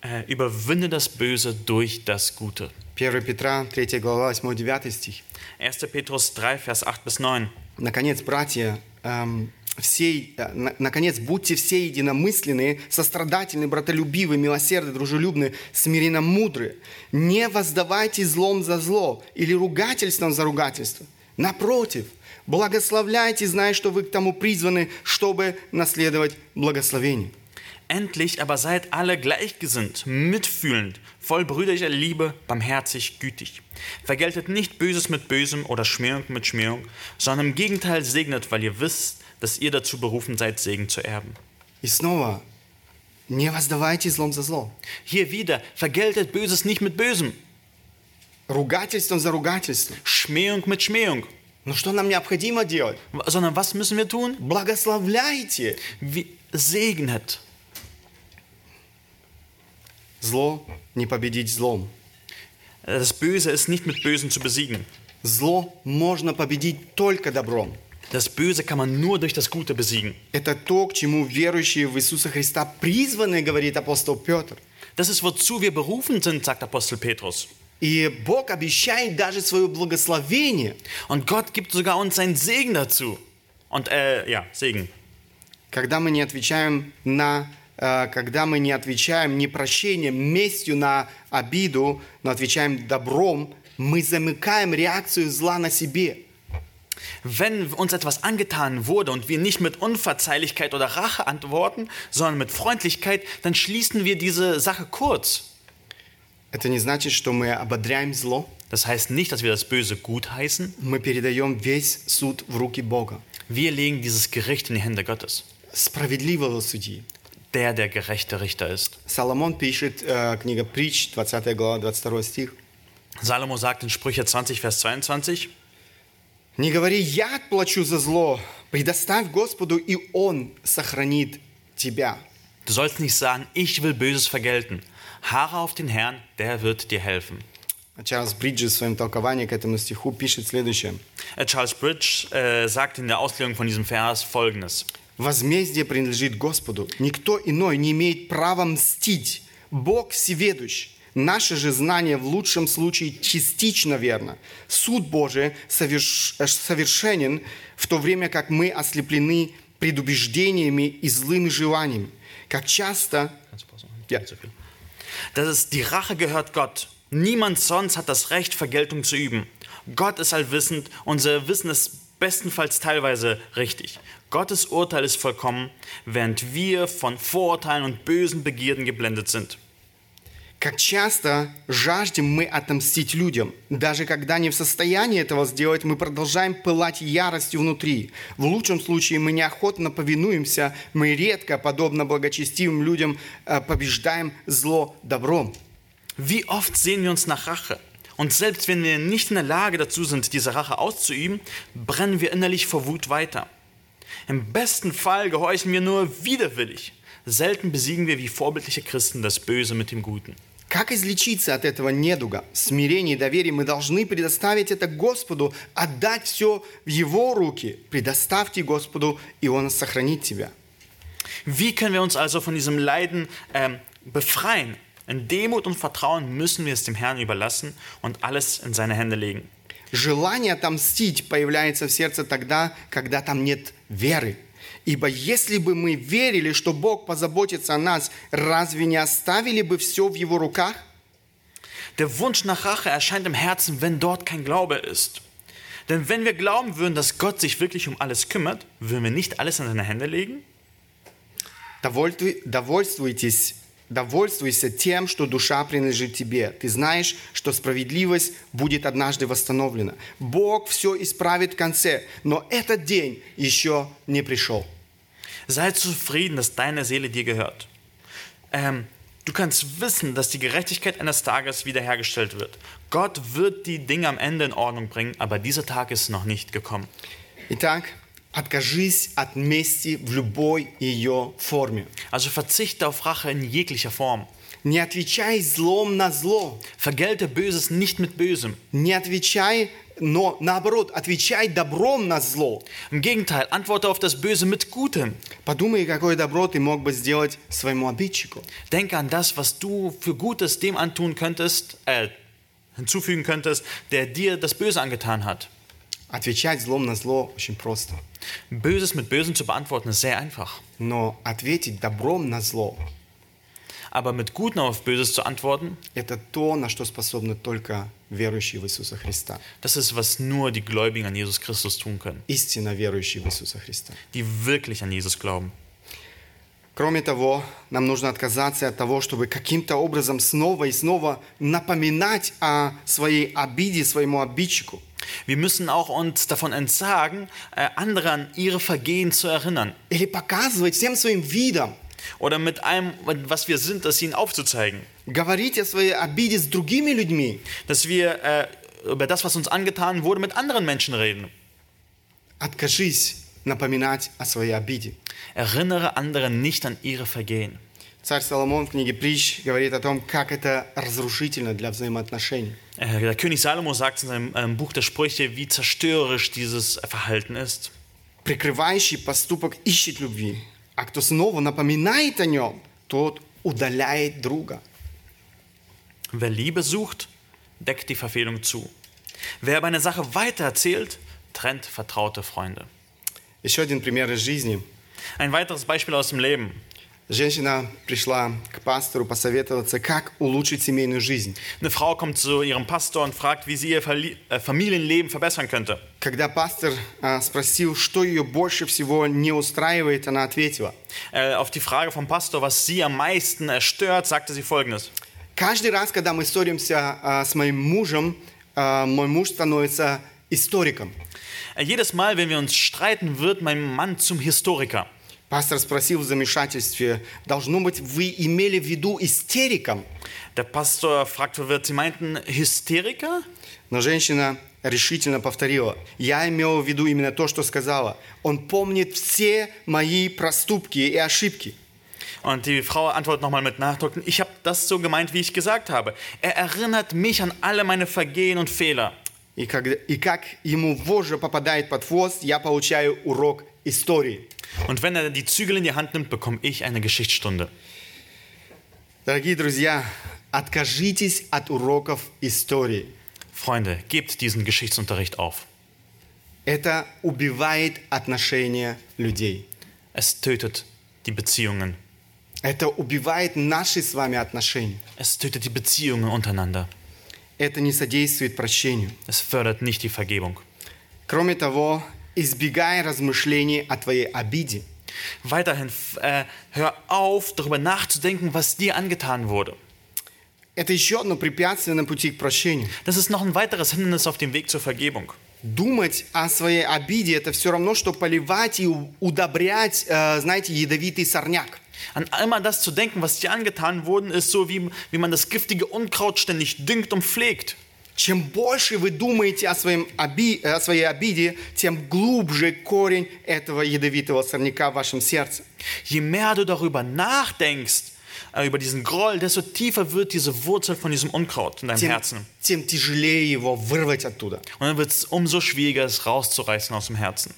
B: Äh, überwinde das Böse durch das Gute.
A: 1 Петра, 3 глава, 8-9 стих.
B: 1. Petrus 3, Vers 8 bis 9.
A: Наконец, братья, эм, все, э, на- наконец, будьте все единомысленные, сострадательны, братолюбивы, милосердны, дружелюбны, смиренно мудры. Не воздавайте злом за зло или ругательством за ругательство. Напротив, благословляйте, зная, что вы к тому призваны, чтобы наследовать благословение.
B: Endlich aber seid alle gleichgesinnt, mitfühlend, voll brüderlicher Liebe, barmherzig, gütig. Vergeltet nicht Böses mit Bösem oder Schmähung mit Schmähung, sondern im Gegenteil segnet, weil ihr wisst, dass ihr dazu berufen seid, Segen zu erben.
A: И снова, не воздавайте злом за зло.
B: Hier wieder, vergeltet Böses nicht mit Bösem,
A: Ругательством за ругательством.
B: Schmähung mit Schmähung,
A: Но что нам необходимо делать?
B: sondern was müssen wir tun?
A: Благословляйте.
B: Wie, segnet.
A: Зло не победить злом.
B: Das Böse ist nicht mit Bösen zu besiegen.
A: Зло можно победить только добром.
B: Das Böse kann man nur durch das Gute besiegen.
A: Это то, к чему верующие в Иисуса Христа призваны, говорит апостол Петр.
B: Das ist, wozu wir berufen sind, sagt Apostel Petrus.
A: И Бог обещает даже свое благословение,
B: Und Gott gibt sogar uns seinen Segen dazu. Und, äh, ja, Segen.
A: когда мы не отвечаем на э, когда мы не отвечаем не прощением, местью на обиду, но отвечаем добром, мы замыкаем реакцию зла на себе.
B: Wenn uns etwas angetan wurde und wir nicht mit Unverzeihlichkeit oder Rache antworten, sondern mit Freundlichkeit, dann schließen wir diese Sache kurz.
A: Это не значит, что мы ободряем зло,
B: Das heißt nicht, dass wir das Böse gutheißen.
A: мы передаем весь суд в руки Бога.
B: Wir legen dieses Gericht in die Hände Gottes.
A: справедливого судьи.
B: der der gerechte Richter ist.
A: Соломон пишет, э, книга Притч, 20 глава, 22 стих.
B: Salomo sagt in Sprüche 20, Vers 22,
A: «Не говори, я отплачу за зло, предоставь Господу, и Он сохранит тебя».
B: du sollst nicht sagen, ich will Böses vergelten. Haare auf den Herrn, der wird dir helfen.
A: Чарльз Бриджес в своем толковании к этому стиху пишет следующее.
B: Äh, Charles Bridge äh, sagt in der Auslegung von diesem Vers folgendes.
A: Возмездие принадлежит Господу. Никто иной не имеет права мстить. Бог всеведущ. Наше же знание в лучшем случае частично верно. Суд Божий соверш- э, совершенен, в то время как мы ослеплены предубеждениями и злыми желаниями. Как часто... Ja.
B: Das ist, die Rache gehört Gott. Niemand sonst hat das Recht, Vergeltung zu üben. Gott ist allwissend, unser Wissen ist bestenfalls teilweise richtig. Gottes Urteil ist vollkommen, während wir von Vorurteilen und bösen Begierden geblendet sind.
A: Как часто жаждем мы отомстить людям. Даже когда не в состоянии этого сделать, мы продолжаем пылать яростью внутри. В лучшем случае мы неохотно повинуемся, мы редко, подобно благочестивым людям, э, побеждаем зло добром.
B: Wie oft sehen wir uns nach Rache? Und selbst wenn wir nicht in der Lage dazu sind, diese Rache auszuüben, brennen wir innerlich vor Wut weiter. Im besten Fall gehorchen wir nur widerwillig. Selten besiegen wir wie vorbildliche Christen das Böse mit dem Guten.
A: Как излечиться от этого недуга? Смирение и доверие мы должны предоставить это Господу, отдать все в Его руки. Предоставьте Господу, и Он сохранит тебя.
B: Wie können wir uns also von diesem Leiden ähm, befreien? In Demut und Vertrauen müssen wir es dem Herrn überlassen und alles in seine Hände legen.
A: Желание отомстить появляется в сердце тогда, когда там нет веры. Ибо если бы мы верили, что Бог позаботится о нас, разве не оставили бы все в Его руках?
B: Der Wunsch nach Rache erscheint im Herzen, wenn dort kein Glaube ist. Denn wenn wir glauben würden, dass Gott sich wirklich um alles kümmert, würden wir nicht alles in seine Hände legen?
A: Довольствуй- Довольствуйтесь, довольствуйся тем, что душа принадлежит тебе. Ты знаешь, что справедливость будет однажды восстановлена. Бог все исправит в конце, но этот день еще не пришел.
B: Sei zufrieden, dass deine Seele dir gehört. Ähm, du kannst wissen, dass die Gerechtigkeit eines Tages wiederhergestellt wird. Gott wird die Dinge am Ende in Ordnung bringen, aber dieser Tag ist noch nicht gekommen.
A: Итак, откажись от мести в любой ее форме.
B: Also verzichte auf Rache in jeglicher Form.
A: Не отвечай злом на зло.
B: Vergelte Böses nicht mit Bösem.
A: Не отвечай, но наоборот, отвечай добром на зло.
B: Im Gegenteil, antworte auf das Böse mit Gutem.
A: Подумай, какое добро ты мог бы сделать своему обидчику.
B: Denke an das, was du für Gutes dem antun könntest, äh, hinzufügen könntest, der dir das Böse angetan hat.
A: Отвечать злом на зло очень просто.
B: Böses mit Bösem zu beantworten ist sehr einfach.
A: Но ответить добром на зло
B: Aber mit Gutem auf Böses zu antworten, –
A: это то, на что способны только верующие в Иисуса Христа.
B: das ist, was nur die Gläubigen an Jesus Christus tun können.
A: Истинно верующие в Иисуса Христа.
B: Die wirklich an Jesus glauben.
A: Кроме того, нам нужно отказаться от того, чтобы каким-то образом снова и снова напоминать о своей обиде своему обидчику.
B: Wir müssen auch uns davon entsagen, äh, andere an ihre Vergehen zu erinnern.
A: Или показывать всем своим видом,
B: Oder mit allem, was wir sind, das ihnen aufzuzeigen.
A: говорить о своей обиде с другими людьми.
B: Dass wir äh, über das, was uns angetan wurde, mit anderen Menschen reden.
A: Откажись напоминать о своей обиде.
B: Erinnere andere nicht an ihre Vergehen.
A: Царь Соломон в книге Притч говорит о том, как это разрушительно для взаимоотношений.
B: Äh, Der König Salomo sagt in seinem ähm, Buch der Sprüche, wie zerstörerisch dieses Verhalten ist.
A: Прикрывающий поступок ищет любви, а кто снова напоминает о нем, тот удаляет друга.
B: Wer Liebe sucht, deckt die Verfehlung zu. Wer aber eine Sache weitererzählt, trennt vertraute Freunde.
A: Еще один пример из жизни.
B: Ein weiteres Beispiel aus dem Leben.
A: Женщина пришла к пастору посоветоваться, как улучшить семейную жизнь.
B: Eine Frau kommt zu ihrem Pastor und fragt, wie sie ihr äh, Familienleben verbessern könnte.
A: Когда пастор а, спросил, что ее больше всего не устраивает, она ответила.
B: Äh, auf die Frage vom Pastor, was sie am meisten stört, sagte sie folgendes.
A: Каждый раз, когда мы ссоримся а, с моим мужем, а, мой муж становится историком.
B: Äh, jedes Mal, wenn wir uns streiten, wird mein Mann zum Historiker.
A: Пастор спросил в замешательстве, должно быть, вы имели в виду истериком?
B: Der Pastor fragt verwirrt, Sie meinten Hysteriker?
A: Но женщина решительно повторила, я имела в виду именно то, что сказала. Он помнит все мои проступки и ошибки.
B: Und die Frau antwortet nochmal mit Nachdruck, ich habe das so gemeint, wie ich gesagt habe. Er erinnert mich an alle meine Vergehen und Fehler.
A: И, когда, и как ему вожжа попадает под хвост, я получаю урок истории.
B: Und wenn er die Zügel in die Hand nimmt, bekomme ich eine Geschichtsstunde.
A: Дорогие друзья, откажитесь от уроков истории.
B: Freunde, gebt diesen Geschichtsunterricht auf.
A: Это убивает отношения людей.
B: Es tötet die Beziehungen.
A: Это убивает наши с вами отношения.
B: Es tötet die Beziehungen untereinander.
A: Это не содействует прощению.
B: Es fördert nicht die Vergebung.
A: Кроме того, избегай размышлений о твоей обиде.
B: Weiterhin, äh, hör auf, darüber nachzudenken, was dir angetan wurde.
A: Это еще одно препятствие на пути к прощению.
B: Das ist noch ein weiteres Hindernis auf dem Weg zur Vergebung.
A: Думать о своей обиде – это все равно, что поливать и удобрять, э, знаете, ядовитый сорняк.
B: An immer das zu denken, was dir angetan worden ist, so wie, wie man das giftige Unkraut ständig düngt und pflegt.
A: Чем больше вы думаете о, своем оби- о своей обиде, тем глубже корень этого ядовитого сорняка в вашем сердце.
B: Je mehr du darüber nachdenkst, äh, über diesen Groll, desto tiefer wird diese Wurzel von diesem Unkraut in deinem
A: Тем,
B: Herzen.
A: тем тяжелее его вырвать оттуда.
B: Und dann wird es umso schwieriger, es rauszureißen aus dem Herzen.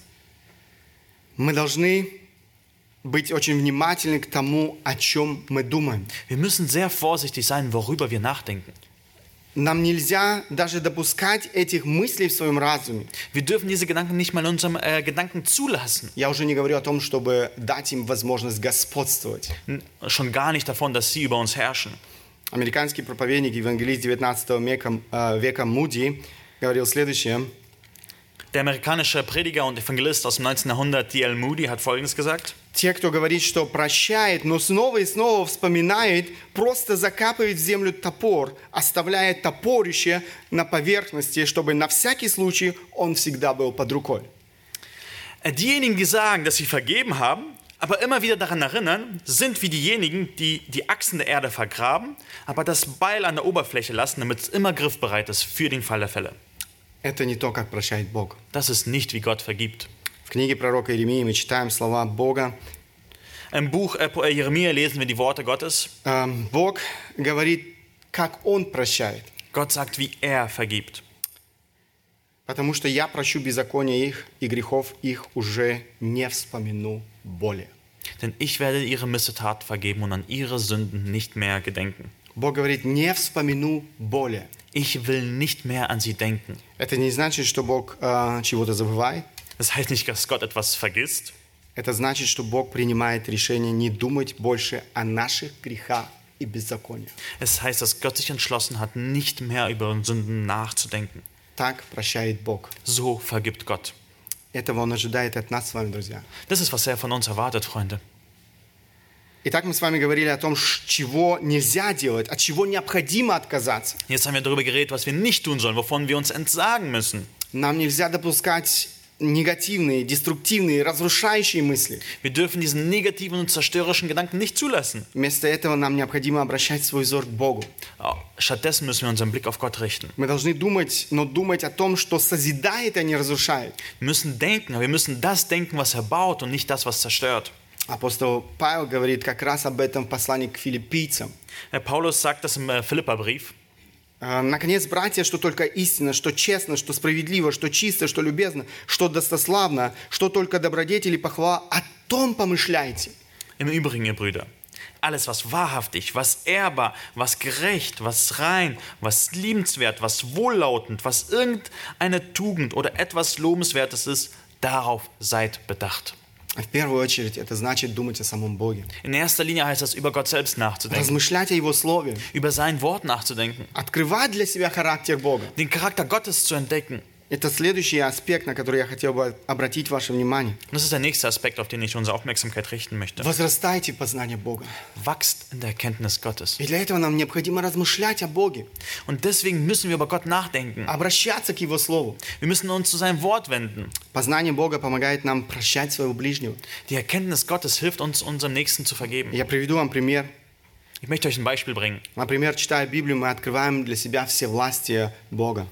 A: Мы должны быть очень внимательны к тому, о чем мы думаем.
B: Wir müssen sehr vorsichtig sein, worüber wir nachdenken.
A: Нам нельзя даже допускать этих мыслей в своем разуме.
B: Wir dürfen diese Gedanken nicht mal in unserem äh, Gedanken zulassen.
A: Я уже не говорю о том, чтобы дать им возможность господствовать.
B: Schon gar nicht davon, dass sie über uns herrschen.
A: Американский проповедник, евангелист 19 века, э, века Муди говорил следующее.
B: Der amerikanische Prediger und Evangelist aus dem 19. Jahrhundert, D.L. Moody, hat Folgendes gesagt.
A: Те, кто говорит, что прощает, но снова и снова вспоминает, просто закапывает в землю топор, оставляя топорище на поверхности, чтобы на всякий случай он всегда был под рукой.
B: Äh, Diejenigen, die sagen, dass sie vergeben haben, aber immer wieder daran erinnern, sind wie diejenigen, die die Achsen der Erde vergraben, aber das Beil an der Oberfläche lassen, damit es immer griffbereit ist für den Fall der Fälle.
A: Это не то, как прощает Бог.
B: Das ist nicht, wie Gott vergibt.
A: В книге пророка Иеремии мы читаем слова Бога.
B: Im Buch äh, Jeremia lesen wir die Worte Gottes.
A: Эм, Бог говорит, как Он прощает.
B: Gott sagt, wie er vergibt.
A: Потому что я прощу беззакония их, и грехов их уже не вспомину более.
B: Denn ich werde ihre Missetat vergeben und an ihre Sünden nicht mehr gedenken.
A: Бог говорит, не вспомину более.
B: Ich will nicht mehr an sie denken.
A: Это не значит, что Бог э, чего-то забывает.
B: Das heißt nicht, dass Gott etwas vergisst.
A: Это значит, что Бог принимает решение не думать больше о наших грехах и беззакониях.
B: Es heißt, dass Gott sich entschlossen hat, nicht mehr über unsere Sünden nachzudenken.
A: Так прощает Бог.
B: So vergibt Gott.
A: Этого Он ожидает от нас с вами, друзья.
B: Das ist, was er von uns erwartet, Freunde.
A: Итак, мы с вами говорили о том, чего нельзя делать, от чего необходимо отказаться.
B: Jetzt haben wir darüber geredet, was wir nicht tun sollen, wovon wir uns entsagen müssen.
A: Нам нельзя допускать негативные, деструктивные, разрушающие мысли.
B: Wir dürfen diesen negativen und zerstörerischen Gedanken nicht zulassen.
A: Вместо этого нам необходимо обращать свой взор к Богу.
B: Stattdessen müssen wir unseren Blick auf Gott richten.
A: Мы должны думать, но думать о том, что созидает, а не разрушает.
B: Wir müssen denken, aber wir müssen das denken, was er baut und nicht das, was zerstört.
A: Апостол Павел говорит как раз об этом в послании к филиппийцам.
B: Paulus sagt das im äh, Philipperbrief.
A: Э, Наконец, братья, что только истина, что честно, что справедливо, что чисто, что любезно, что достославно, что только добродетель и похвала, о том помышляйте.
B: Im Übrigen, ihr Brüder, alles, was wahrhaftig, was ehrbar, was gerecht, was rein, was liebenswert, was wohllautend, was irgendeine Tugend oder etwas Lobenswertes ist, darauf seid bedacht.
A: В первую очередь, это значит думать о самом Боге.
B: In erster Linie heißt das, über Gott selbst nachzudenken,
A: Размышлять о Его Слове.
B: über sein Wort nachzudenken,
A: Открывать для себя характер Бога.
B: den Charakter Gottes zu entdecken.
A: Это следующий аспект, на который я хотел бы обратить ваше внимание.
B: Und das ist der nächste Aspekt, auf den ich unsere Aufmerksamkeit richten möchte.
A: Возрастайте в познании Бога.
B: Wachst in der Erkenntnis Gottes.
A: И для этого нам необходимо размышлять о Боге,
B: Und deswegen müssen wir über Gott nachdenken.
A: обращаться к Его Слову.
B: Wir müssen uns zu seinem Wort wenden.
A: Познание Бога помогает нам прощать своего ближнего.
B: Die Erkenntnis Gottes hilft uns, unserem Nächsten zu vergeben.
A: Я приведу вам пример.
B: Ich möchte euch ein Beispiel bringen.
A: Например, читая Библию, мы открываем для себя все власти Бога.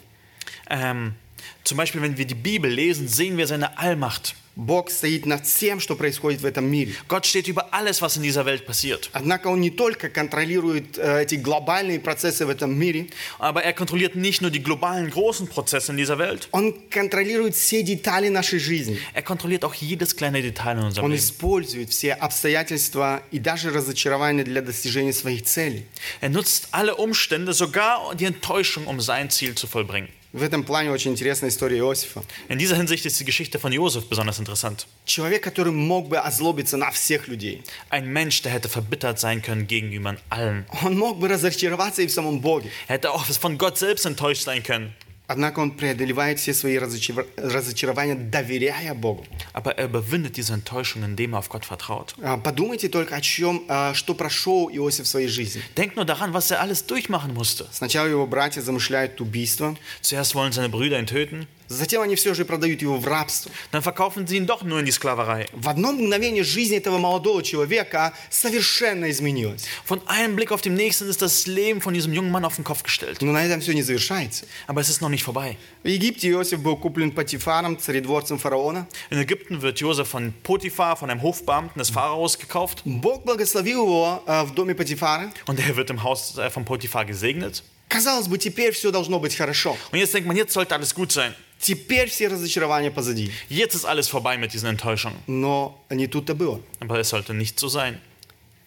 B: Ähm, zum Beispiel, wenn wir die Bibel lesen, sehen wir seine Allmacht.
A: Бог стоит над всем, что происходит в этом мире.
B: Gott steht über alles, was in dieser Welt passiert.
A: Однако Он не только контролирует э, эти глобальные процессы в этом мире,
B: Aber er kontrolliert nicht nur die globalen großen Prozesse in dieser Welt,
A: Он контролирует все детали нашей жизни.
B: er kontrolliert auch jedes kleine Detail in unserem
A: Он
B: Leben.
A: использует все обстоятельства и даже разочарования для достижения своих целей.
B: Er nutzt alle Umstände, sogar die Enttäuschung, um sein Ziel zu vollbringen.
A: В этом плане очень интересная история Иосифа.
B: In dieser Hinsicht ist die Geschichte von Josef besonders interessant.
A: Человек, который мог бы озлобиться на всех людей.
B: Ein Mensch, der hätte verbittert sein können gegenüber allen.
A: Он мог бы разочароваться и в самом Боге.
B: Er hätte auch von Gott selbst enttäuscht sein können.
A: Однако он преодолевает все свои разочар- разочарования, доверяя Богу.
B: Aber er überwindet diese Enttäuschung, indem er auf Gott vertraut.
A: А, Подумайте только о чем, а, что прошел Иосиф в своей жизни.
B: Denkt nur daran, was er alles durchmachen musste.
A: Сначала его братья замышляют убийство,
B: Zuerst wollen seine Brüder ihn töten,
A: затем они все же продают его в рабство.
B: dann verkaufen sie ihn doch nur in die Sklaverei.
A: В одно мгновение жизнь этого молодого человека совершенно изменилась.
B: Von einem Blick auf den nächsten ist das Leben von diesem jungen Mann auf den Kopf gestellt.
A: Но на этом все не завершается.
B: Aber es ist noch nicht vorbei.
A: В Египте Иосиф был куплен Патифаром, царедворцем фараона.
B: In Ägypten wird Josef von Potiphar, von einem Hofbeamten des Pharaos, gekauft
A: Бог благословил его а, в доме Патифара.
B: und er wird im Haus äh, von Potiphar gesegnet.
A: Казалось бы, теперь все должно быть хорошо.
B: Und jetzt denkt man, jetzt sollte alles gut sein.
A: Теперь все разочарования позади.
B: Jetzt ist alles vorbei mit diesen Enttäuschungen.
A: Но не тут-то было.
B: Aber es sollte nicht so sein.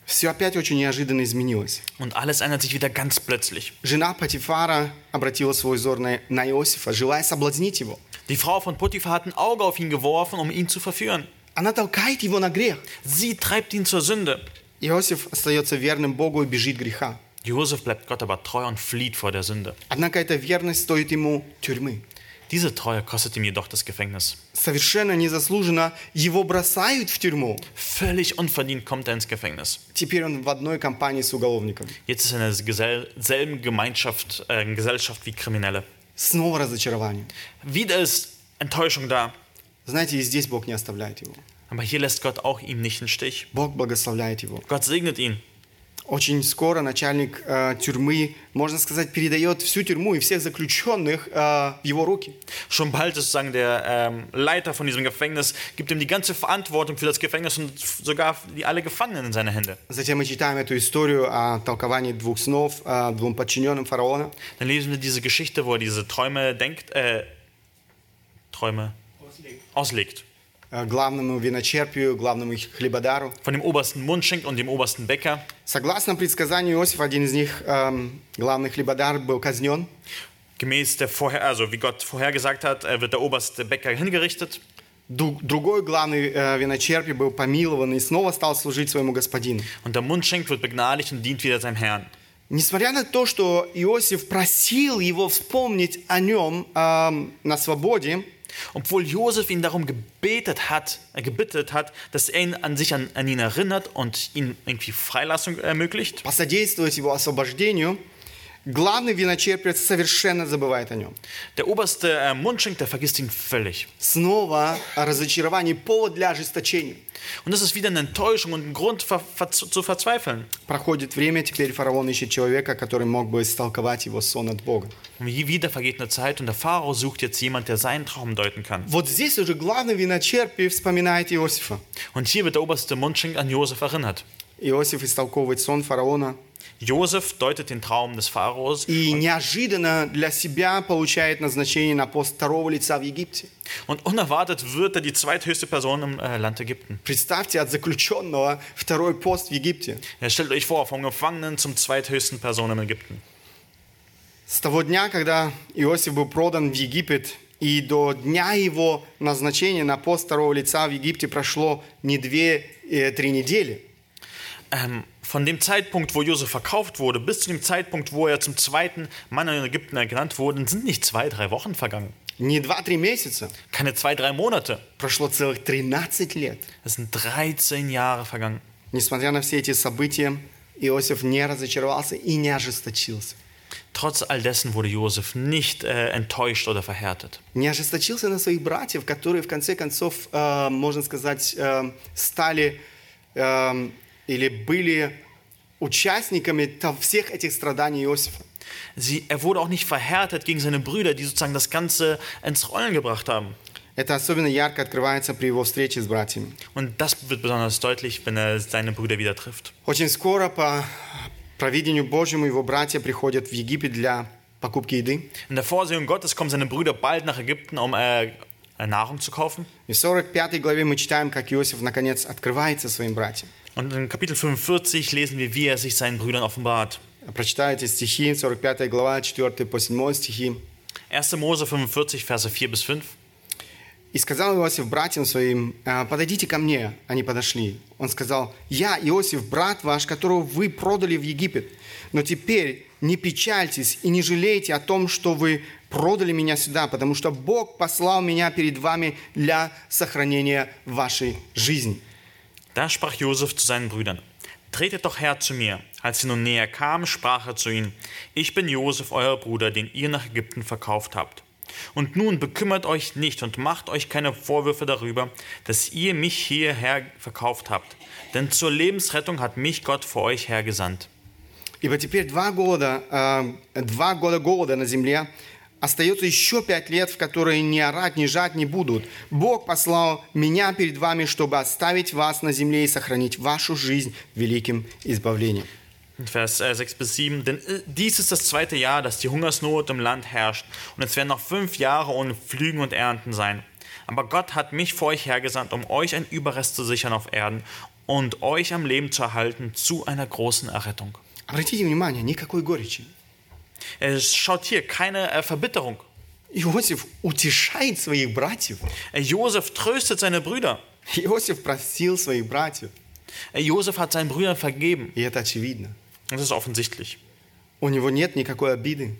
A: Все опять очень неожиданно изменилось.
B: Und alles ändert sich wieder ganz plötzlich.
A: Жена Патифара обратила свой взор на, на Иосифа, желая соблазнить его.
B: Die Frau von Potiphar hat ein Auge auf ihn geworfen, um ihn zu verführen.
A: Она толкает его на грех.
B: Sie treibt ihn zur Sünde.
A: Иосиф остается верным Богу и бежит греха.
B: Josef bleibt Gott aber treu und flieht vor der Sünde.
A: Однако эта верность стоит ему тюрьмы.
B: Diese Treue kostet ihm jedoch das Gefängnis.
A: Совершенно незаслуженно его бросают в тюрьму.
B: Völlig unverdient kommt er ins Gefängnis.
A: Теперь он в одной компании с уголовниками.
B: Jetzt ist er in derselben selben Gemeinschaft, äh, Gesellschaft wie Kriminelle.
A: Снова разочарование.
B: Wieder ist Enttäuschung da.
A: Знаете, и здесь Бог не оставляет его.
B: Aber hier lässt Gott auch ihm nicht den Stich.
A: Бог благословляет его.
B: Gott segnet ihn.
A: Очень скоро начальник э, тюрьмы, можно сказать, передает всю тюрьму и всех заключенных э, в его руки.
B: Schon bald ist sozusagen der ähm, Leiter von diesem Gefängnis, gibt ihm die ganze Verantwortung für das Gefängnis und sogar die alle Gefangenen in seine Hände.
A: Затем мы читаем эту историю о толковании двух снов э, двум подчиненным фараона.
B: Dann lesen wir diese Geschichte, wo er diese Träume denkt, äh, Träume auslegt.
A: э, Главному виночерпию, главному хлебодару.
B: Von dem obersten Mundschenk und dem obersten Bäcker.
A: Согласно предсказанию Иосифа, один из них, эм, главный хлебодар, был казнен.
B: Gemäß der vorher, also wie Gott vorhergesagt hat, äh, wird der oberste Bäcker hingerichtet.
A: Другой главный э, виночерпий был помилован и снова стал служить своему господину.
B: Und der Mundschenk wird begnadigt und dient wieder seinem Herrn.
A: Несмотря на то, что Иосиф просил его вспомнить о нем эм, на свободе,
B: Obwohl Josef ihn darum gebetet hat, äh, gebittet hat, dass er ihn an sich an, an ihn erinnert und ihm irgendwie Freilassung ermöglicht,
A: посодействовать его освобождению, главный виночерпец совершенно забывает о нем.
B: der oberste äh, Mundschenk, der vergisst ihn völlig.
A: Снова разочарование, повод для ожесточения.
B: Und das ist wieder eine Enttäuschung und ein Grund ver, ver, zu verzweifeln.
A: Проходит время, теперь фараон ищет человека, который мог бы истолковать его сон от Бога.
B: Und wie wieder vergeht eine Zeit und der Pharao sucht jetzt jemand, der seinen Traum deuten kann.
A: Вот здесь уже главный виночерпий вспоминает Иосифа.
B: Und hier wird der oberste Mundschenk an Josef erinnert.
A: Иосиф истолковывает сон фараона
B: Josef deutet den Traum des Pharaos
A: и неожиданно для себя получает назначение на пост второго лица в Египте.
B: und unerwartet wird er die zweithöchste Person im äh, Land Ägypten.
A: Представьте, от заключенного второй пост в Египте.
B: Ja, stellt euch vor, vom Gefangenen zum zweithöchsten Person im Ägypten.
A: С того дня, когда Иосиф был продан в Египет, и до дня его назначения на пост второго лица в Египте прошло не две-три недели.
B: Ähm, von dem Zeitpunkt, wo Josef verkauft wurde, bis zu dem Zeitpunkt, wo er zum zweiten Mann in Ägypten ernannt wurde, sind nicht zwei, drei Wochen vergangen.
A: Не 2-3 месяца,
B: keine zwei, drei Monate.
A: прошло целых 13 лет.
B: Es sind 13 Jahre vergangen.
A: Несмотря на все эти события, Иосиф не разочаровался и не ожесточился.
B: Trotz all dessen wurde Josef nicht äh, enttäuscht oder verhärtet.
A: Не ожесточился на своих братьев, которые в конце концов, э, можно сказать, э, стали э, или были участниками всех этих страданий Иосифа.
B: Sie, er wurde auch nicht verhärtet gegen seine Brüder, die sozusagen das Ganze ins Rollen gebracht haben.
A: Это особенно ярко открывается при его встрече с братьями.
B: Und das wird besonders deutlich, wenn er seine Brüder wieder trifft.
A: Очень скоро по провидению Божьему его братья приходят в Египет для покупки еды.
B: In der Vorsehung Gottes kommen seine Brüder bald nach Ägypten, um äh, Nahrung zu kaufen.
A: И в 45 главе мы читаем, как Иосиф наконец открывается своим братьям.
B: Und in Kapitel 45 lesen wir, wie er sich seinen Brüdern offenbart.
A: Прочитайте стихи, 45 глава, 4 по 7 стихи.
B: 1. Mose 45, Verse 4 bis 5.
A: «И сказал Иосиф братьям своим, «А, подойдите ко мне». Они подошли. Он сказал, «Я, Иосиф, брат ваш, которого вы продали в Египет. Но теперь не печальтесь и не жалейте о том, что вы продали меня сюда, потому что Бог послал меня перед вами для сохранения вашей жизни».
B: Da sprach Josef zu seinen Brüdern: Tretet doch her zu mir. Als sie nun näher kamen, sprach er zu ihnen: Ich bin Josef, euer Bruder, den ihr nach Ägypten verkauft habt. Und nun bekümmert euch nicht und macht euch keine Vorwürfe darüber, dass ihr mich hierher verkauft habt. Denn zur Lebensrettung hat mich Gott vor euch hergesandt.
A: Ибо теперь два года, э, два года голода на земле, остается еще пять лет, в которые ни орать, ни жать не будут. Бог послал меня перед вами, чтобы оставить вас на земле и сохранить вашу жизнь великим избавлением.
B: Vers äh, 6 bis 7. Denn äh, dies ist das zweite Jahr, dass die Hungersnot im Land herrscht. Und es werden noch fünf Jahre ohne Pflügen und Ernten sein. Aber Gott hat mich vor euch hergesandt, um euch ein Überrest zu sichern auf Erden und euch am Leben zu erhalten zu einer großen Errettung.
A: Обратите внимание, никакой горечи.
B: Es schaut hier keine äh, Verbitterung.
A: Иосиф утешает своих братьев.
B: Äh, Josef tröstet seine Brüder.
A: Иосиф простил своих братьев.
B: Äh, Josef hat seinen Brüdern vergeben.
A: И это очевидно.
B: Das ist offensichtlich.
A: У него нет никакой обиды.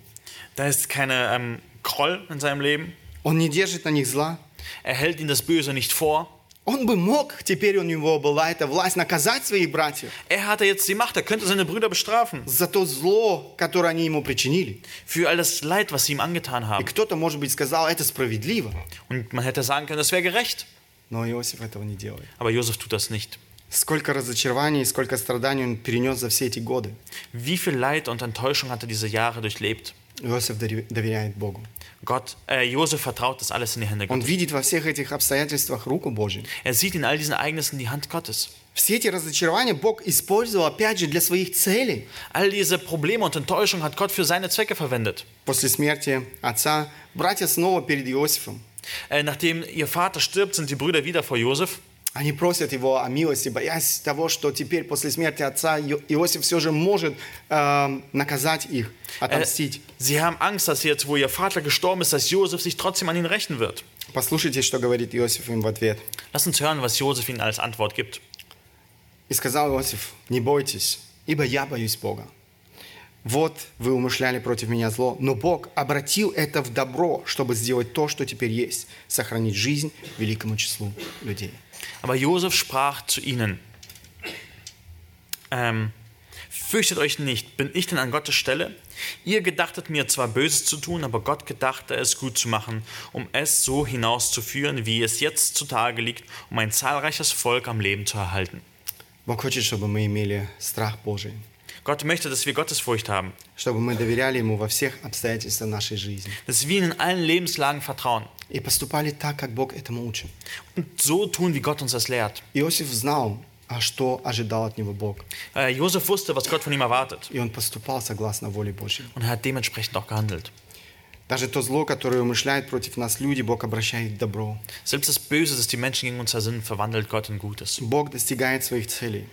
B: Da ist keine ähm, Groll in seinem Leben.
A: Он не держит на них зла.
B: Er hält ihnen das Böse nicht vor.
A: Он бы мог, теперь у него была эта власть, наказать своих братьев
B: Er hatte jetzt die Macht, er könnte seine Brüder bestrafen.
A: за то зло, которое они ему причинили.
B: Für all das Leid, was sie ihm angetan
A: И
B: haben.
A: кто-то, может быть, сказал, это справедливо.
B: Und man hätte sagen können, das wäre gerecht.
A: Но Иосиф этого не делает.
B: Aber Josef tut das nicht.
A: Сколько разочарований, сколько страданий он перенес за все эти годы.
B: Wie viel Leid und Enttäuschung hat er diese Jahre durchlebt?
A: Иосиф доверя- доверяет Богу.
B: Gott, äh, Josef vertraut das alles in die Hände
A: Он
B: Gottes.
A: видит во всех этих обстоятельствах руку Божью.
B: Er sieht in all diesen Ereignissen die Hand Gottes.
A: Все эти разочарования Бог использовал, опять же, для своих целей.
B: All diese Probleme und Enttäuschungen hat Gott für seine Zwecke verwendet.
A: После смерти отца братья снова перед Иосифом.
B: Äh, nachdem ihr Vater stirbt, sind die Brüder wieder vor Josef.
A: Они просят его о милости, боясь того, что теперь после смерти отца Ио- Иосиф все же может э, наказать их, отомстить.
B: sie haben Angst, dass jetzt, wo ihr Vater gestorben ist, dass Josef sich trotzdem an ihn rächen wird.
A: Послушайте, что говорит Иосиф им в ответ.
B: Lass uns hören, was Josef ihnen als Antwort gibt.
A: И сказал Иосиф, не бойтесь, ибо я боюсь Бога. Вот вы умышляли против меня зло, но Бог обратил это в добро, чтобы сделать то, что теперь есть, сохранить жизнь великому числу людей.
B: Aber Josef sprach zu ihnen: ähm, Fürchtet euch nicht, bin ich denn an Gottes Stelle? Ihr gedachtet mir zwar Böses zu tun, aber Gott gedachte es gut zu machen, um es so hinauszuführen, wie es jetzt zutage liegt, um ein zahlreiches Volk am Leben zu erhalten.
A: Бог хочет, чтобы мы имели страх Божий,
B: Gott möchte, dass wir Gottesfurcht haben,
A: чтобы мы доверяли Ему во всех обстоятельствах нашей жизни
B: dass wir ihm in allen Lebenslagen vertrauen
A: и поступали так, как Бог этому учит.
B: und so tun, wie Gott uns das lehrt.
A: Иосиф знал, а что ожидал от него Бог,
B: Äh, Josef wusste, was Gott von ihm erwartet
A: и он поступал согласно воле Божьей.
B: und er hat dementsprechend auch gehandelt.
A: Даже то зло, которое умышляет против нас люди, Бог обращает в добро.
B: Selbst das Böse, das die Menschen gegen uns ersinnen, verwandelt Gott in Gutes.
A: Bог достигает своих целей.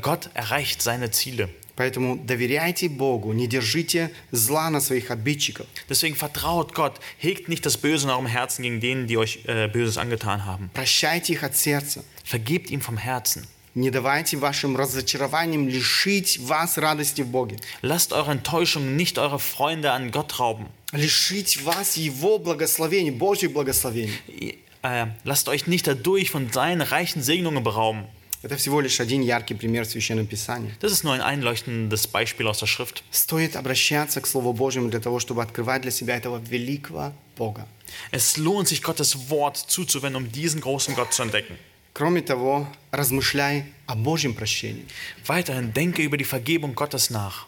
B: Gott erreicht seine Ziele.
A: Поэтому доверяйте Богу, не держите зла на своих обидчиков.
B: Deswegen vertraut Gott, hegt nicht das Böse in eurem Herzen gegen denen, die euch äh, Böses angetan haben.
A: Прощайте их от сердца.
B: Vergebt ihm vom Herzen.
A: Не давайте вашим разочарованиям лишить вас радости в Боге.
B: Lasst eure Enttäuschung nicht eure Freunde an Gott rauben.
A: Лишить вас Его благословений, Божьих благословений.
B: Ihr- Äh, lasst euch nicht dadurch von seinen reichen Segnungen berauben.
A: Это всего лишь один яркий пример в Священном Писании.
B: Das ist nur ein einleuchtendes Beispiel aus der Schrift.
A: Стоит обращаться к Слову Божьему для того, чтобы открывать для себя этого великого Бога.
B: Es lohnt sich, Gottes Wort zuzuwenden, um diesen großen Gott zu entdecken.
A: Кроме того, размышляй о Божьем прощении.
B: Weiterhin denke über die Vergebung Gottes nach.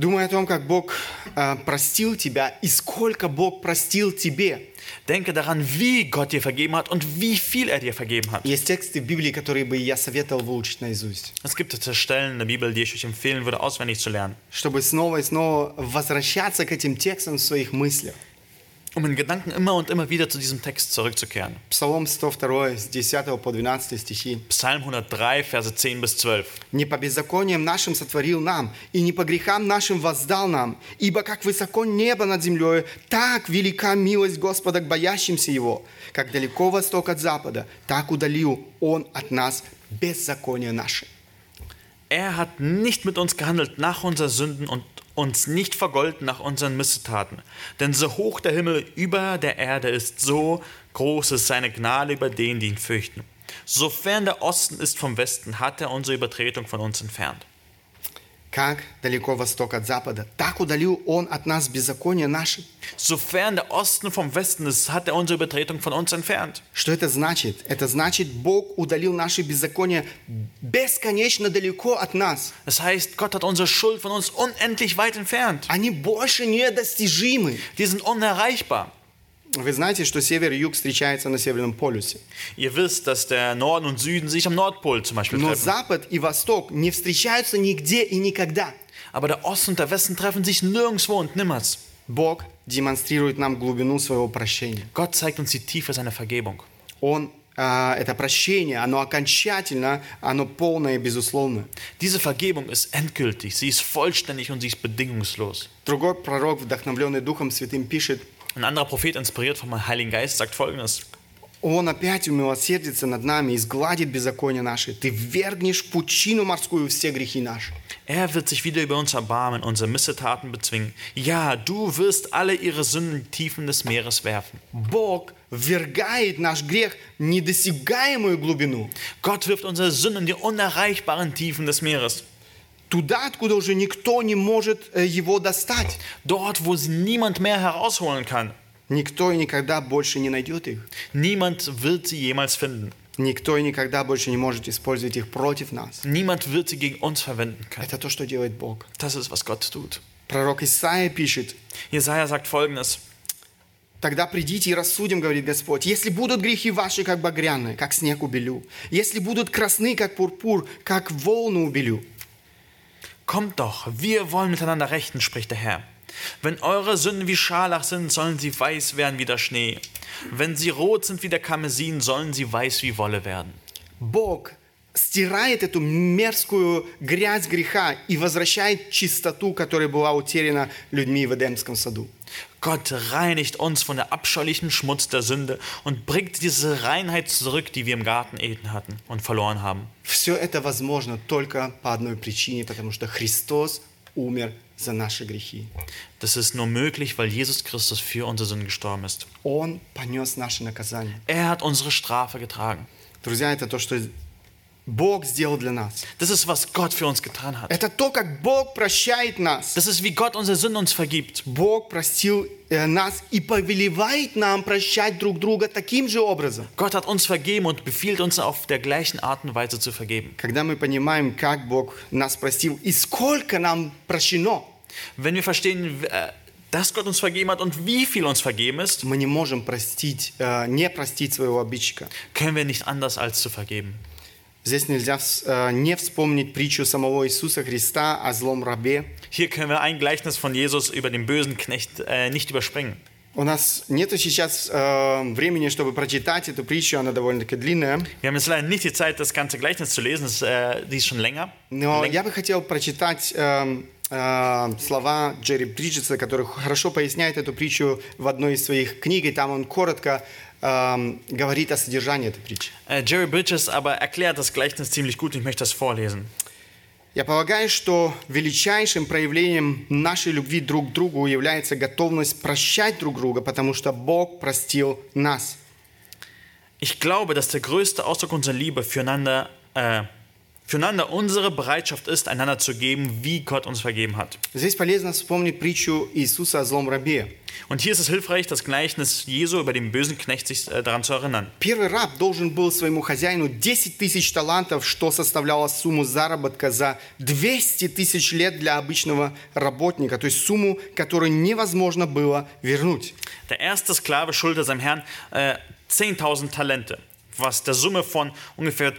A: Думай о том, как Бог э, простил тебя и сколько Бог простил тебе.
B: Denke daran, wie Gott dir vergeben hat und wie viel er dir vergeben hat.
A: Есть тексты в Библии, которые бы я советовал выучить наизусть,
B: Es gibt Stellen in der Bibel, die ich euch empfehlen würde, auswendig zu lernen.
A: чтобы снова и снова возвращаться к этим текстам в своих мыслях.
B: Um in Gedanken immer und immer wieder zu diesem Text zurückzukehren.
A: Псалом 102, с 10 по 12 стихи.
B: Psalm 103, Verse 10 bis 12.
A: «Не по беззакониям нашим сотворил нам, и не по грехам нашим воздал нам, ибо как высоко небо над землей, так велика милость Господа к боящимся Его. Как далеко восток от запада, так удалил Он от нас беззаконие наше».
B: Er hat nicht mit uns gehandelt nach unseren Sünden und uns nicht vergolten nach unseren Missetaten. Denn so hoch der Himmel über der Erde ist, so groß ist seine Gnade über denen, die ihn fürchten. Sofern der Osten ist vom Westen, hat er unsere Übertretung von uns entfernt.
A: Как далеко восток от запада, так удалил Он от нас беззаконие наше.
B: Sofern der Osten vom Westen ist, hat er unsere Übertretung von uns entfernt.
A: Что это значит? Это значит, Бог удалил наши беззакония бесконечно далеко от нас.
B: Das heißt, Gott hat unsere Schuld von uns unendlich weit entfernt.
A: Они больше недостижимы.
B: Die sind unerreichbar.
A: Вы знаете, что север и юг встречаются на Северном полюсе.
B: Ihr wisst, dass der Norden und Süden sich am Nordpol zum Beispiel
A: Но
B: treffen.
A: Запад и Восток не встречаются нигде и никогда.
B: Aber der Osten und der Westen treffen sich nirgendwo und nimmers.
A: Бог демонстрирует нам глубину своего прощения.
B: Gott zeigt uns die Tiefe seiner Vergebung.
A: Он, а, это прощение, оно окончательно, оно полное и безусловное.
B: Diese Vergebung ist endgültig, sie ist vollständig und sie ist bedingungslos.
A: Другой пророк, вдохновленный Духом Святым, пишет,
B: Ein anderer Prophet, inspiriert vom Heiligen Geist, sagt folgendes:
A: Он опять умилосердится над нами и сгладит беззаконие наши. Ты ввергнешь в пучину морскую все грехи наши.
B: Er wird sich wieder über uns erbarmen, unsere Missetaten bezwingen. Ja, du wirst alle ihre Sünden in die Tiefen des Meeres werfen.
A: Бог ввергает наш грех в недосягаемую глубину.
B: Gott wirft unsere Sünden in die unerreichbaren Tiefen des Meeres.
A: Туда, откуда уже никто не может э, его достать.
B: Dort, wo sie niemand mehr herausholen kann.
A: Никто и никогда больше не найдет их.
B: Niemand wird sie jemals finden.
A: Никто и никогда больше не может использовать их против нас.
B: Niemand wird sie gegen uns verwenden können.
A: Это то, что делает Бог.
B: Das ist, was Gott tut.
A: Пророк Исаия пишет,
B: Jesaja sagt folgendes:
A: Тогда придите и рассудим, говорит Господь. Если будут грехи ваши, как багряные, как снег убелю. Если будут красны, как пурпур, как волны убелю.
B: Kommt doch, wir wollen miteinander rechten, spricht der Herr. Wenn eure Sünden wie Scharlach sind, sollen sie weiß werden wie der Schnee. Wenn sie rot sind wie der Karmesin, sollen sie weiß wie Wolle werden.
A: Бог стирает эту мерзкую грязь греха и возвращает чистоту, которая была утеряна людьми в Эдемском саду.
B: Gott reinigt uns von der abscheulichen Schmutz der Sünde und bringt diese Reinheit zurück, die wir im Garten Eden hatten und verloren haben.
A: Все это возможно только по одной причине, потому что Христос умер за наши грехи.
B: Das ist nur möglich, weil Jesus Christus für unsere Sünden gestorben ist.
A: Он понес наше наказание.
B: Er hat unsere Strafe getragen.
A: Друзья, это то, что Бог сделал для нас.
B: Das ist, was Gott für uns getan hat.
A: Это то, как Бог прощает нас.
B: Das ist, wie Gott unsere Sünden uns vergibt.
A: Бог простил э, нас и повелевает нам прощать друг друга таким же образом.
B: Gott hat uns vergeben und befiehlt uns auf der gleichen Art und Weise zu vergeben.
A: Когда мы понимаем, как Бог нас простил и сколько нам прощено,
B: Wenn wir verstehen, äh, dass Gott uns vergeben hat und wie viel uns vergeben ist,
A: мы не можем простить, э, не простить своего обидчика.
B: können wir nicht anders als zu vergeben.
A: Здесь нельзя э, не вспомнить притчу самого Иисуса Христа о злом рабе.
B: Hier können wir ein Gleichnis von Jesus über den bösen Knecht äh, nicht überspringen.
A: У нас нет сейчас э, времени, чтобы прочитать эту притчу, она довольно-таки длинная.
B: Wir haben jetzt leider nicht die Zeit, das ganze Gleichnis zu lesen, das, äh, die ist schon länger.
A: Но я бы хотел прочитать э, э, слова Джерри Бриджеса, который хорошо поясняет эту притчу в одной из своих книг, и там он коротко эм, говорит о содержании этой притчи.
B: Äh, Jerry Bridges aber erklärt das Gleichnis ziemlich gut. Ich möchte das vorlesen.
A: Я полагаю, что величайшим проявлением нашей любви друг к другу является готовность прощать друг друга, потому что Бог простил нас.
B: Ich glaube, dass der größte Ausdruck unserer Liebe füreinander, äh, füreinander unsere Bereitschaft ist, einander zu geben, wie Gott uns vergeben hat.
A: Здесь полезно вспомнить притчу Иисуса о злом рабе.
B: Und hier ist es hilfreich, das Gleichnis Jesu über den bösen Knecht sich äh, daran zu erinnern.
A: Первый раб должен был своему хозяину 10 тысяч талантов, что составляло сумму заработка за 200 тысяч лет для обычного работника, то есть сумму, которую невозможно было вернуть.
B: Der erste Sklave schuldete seinem Herrn äh, 10.000 Talente, was der Summe von ungefähr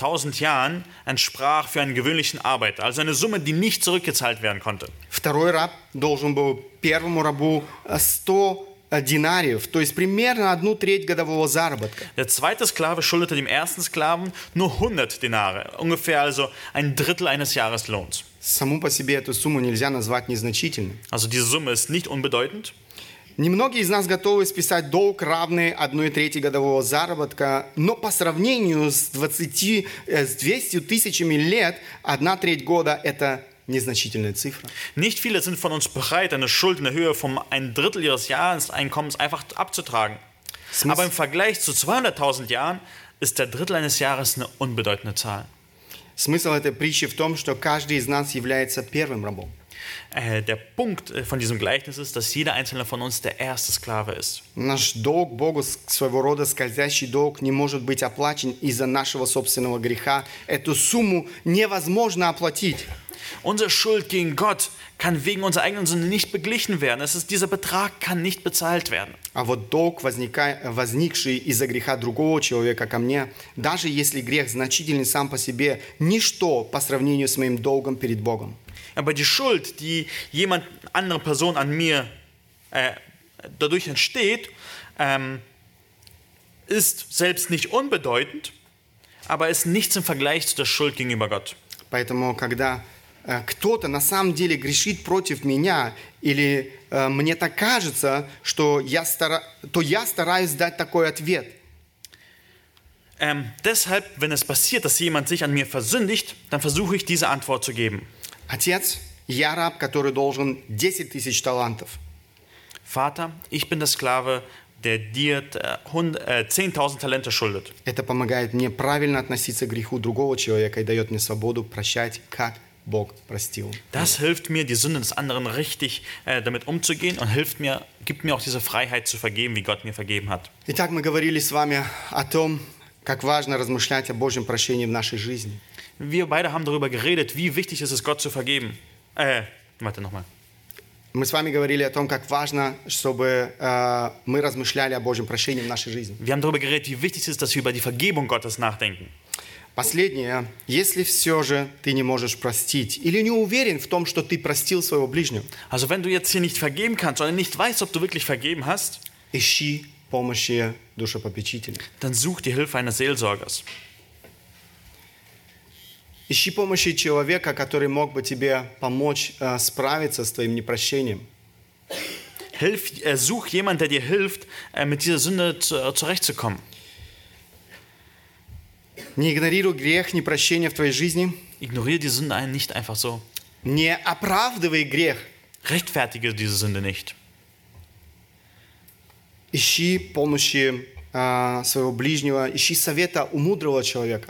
B: 200.000 Jahren entsprach für einen gewöhnlichen Arbeiter. Also eine Summe, die nicht zurückgezahlt werden konnte.
A: Второй раб должен был первому рабу э, 100 э, динариев, то есть примерно одну треть годового заработка.
B: Der zweite Sklave schuldete dem ersten Sklaven nur 100 Denare, ungefähr also ein Drittel eines Jahreslohns.
A: Саму по себе эту сумму нельзя назвать незначительной.
B: Also diese Summe ist nicht unbedeutend.
A: Немногие из нас готовы списать долг, равный одной трети годового заработка, но по сравнению с, 20, э, с 200 тысячами лет, одна треть года – это незначительная цифра.
B: Nicht viele sind von uns bereit, eine Schuld in der Höhe von ein Drittel ihres Jahreseinkommens einfach abzutragen. Aber im Vergleich zu 200.000 Jahren ist der Drittel eines Jahres eine unbedeutende Zahl.
A: Смысл этой притчи в том, что каждый из нас является первым рабом.
B: Äh, der Punkt äh, von diesem Gleichnis ist, dass jeder einzelne von uns der erste Sklave ist.
A: Наш долг Богу, своего рода скользящий долг, не может быть оплачен из-за нашего собственного греха. Эту сумму невозможно оплатить.
B: Unsere Schuld gegen Gott kann wegen unserer eigenen Sünde nicht beglichen werden. Es ist, dieser Betrag kann nicht bezahlt werden.
A: А вот долг, возникший из-за греха другого человека ко мне, даже если грех значительный сам по себе, ничто по сравнению с моим долгом перед Богом.
B: Aber die Schuld, die jemand, andere Person an mir äh, dadurch entsteht, ähm, ist selbst nicht unbedeutend, aber ist nichts im Vergleich zu der Schuld gegenüber Gott.
A: Поэтому, когда э, кто-то на самом деле грешит против меня, или э, мне так кажется, что я стара... то я стараюсь дать такой ответ.
B: Ähm, deshalb, wenn es passiert, dass jemand sich an mir versündigt, dann versuche ich diese Antwort zu geben.
A: Отец, я раб, который должен 10 тысяч талантов.
B: Vater, ich bin der Sklave, der dir äh, hund- äh, 10.000 Talente schuldet.
A: Это помогает мне правильно относиться к греху другого человека и дает мне свободу прощать, как Бог простил.
B: Das hilft mir, die Sünde des anderen richtig äh, damit umzugehen und hilft mir, gibt mir auch diese Freiheit zu vergeben, wie Gott mir vergeben hat.
A: Итак, мы говорили с вами о том, как важно размышлять о Божьем прощении в нашей жизни.
B: Wir beide haben darüber geredet, wie wichtig es ist, Gott zu vergeben. Äh, warte nochmal.
A: Мы с вами говорили о том, как важно, чтобы э, мы размышляли о Божьем прощении в нашей жизни.
B: Wir haben darüber geredet, wie wichtig es ist, dass wir über die Vergebung Gottes nachdenken.
A: Последнее, если все же ты не можешь простить или не уверен в том, что ты простил своего ближнего,
B: Also wenn du jetzt hier nicht vergeben kannst, sondern nicht weißt, ob du wirklich vergeben hast,
A: ищи помощи душепопечителя.
B: dann such die Hilfe eines Seelsorgers.
A: Ищи помощи человека, который мог бы тебе помочь э, справиться с твоим непрощением.
B: Hilf, äh, such jemanden, der dir hilft, äh, mit dieser Sünde zu, äh, zurechtzukommen.
A: Не игнорируй грех, непрощение в твоей жизни.
B: Ignoriere die Sünde ein, nicht einfach so.
A: Не оправдывай грех.
B: Rechtfertige diese Sünde nicht.
A: Ищи помощи э, своего ближнего, ищи совета у мудрого человека.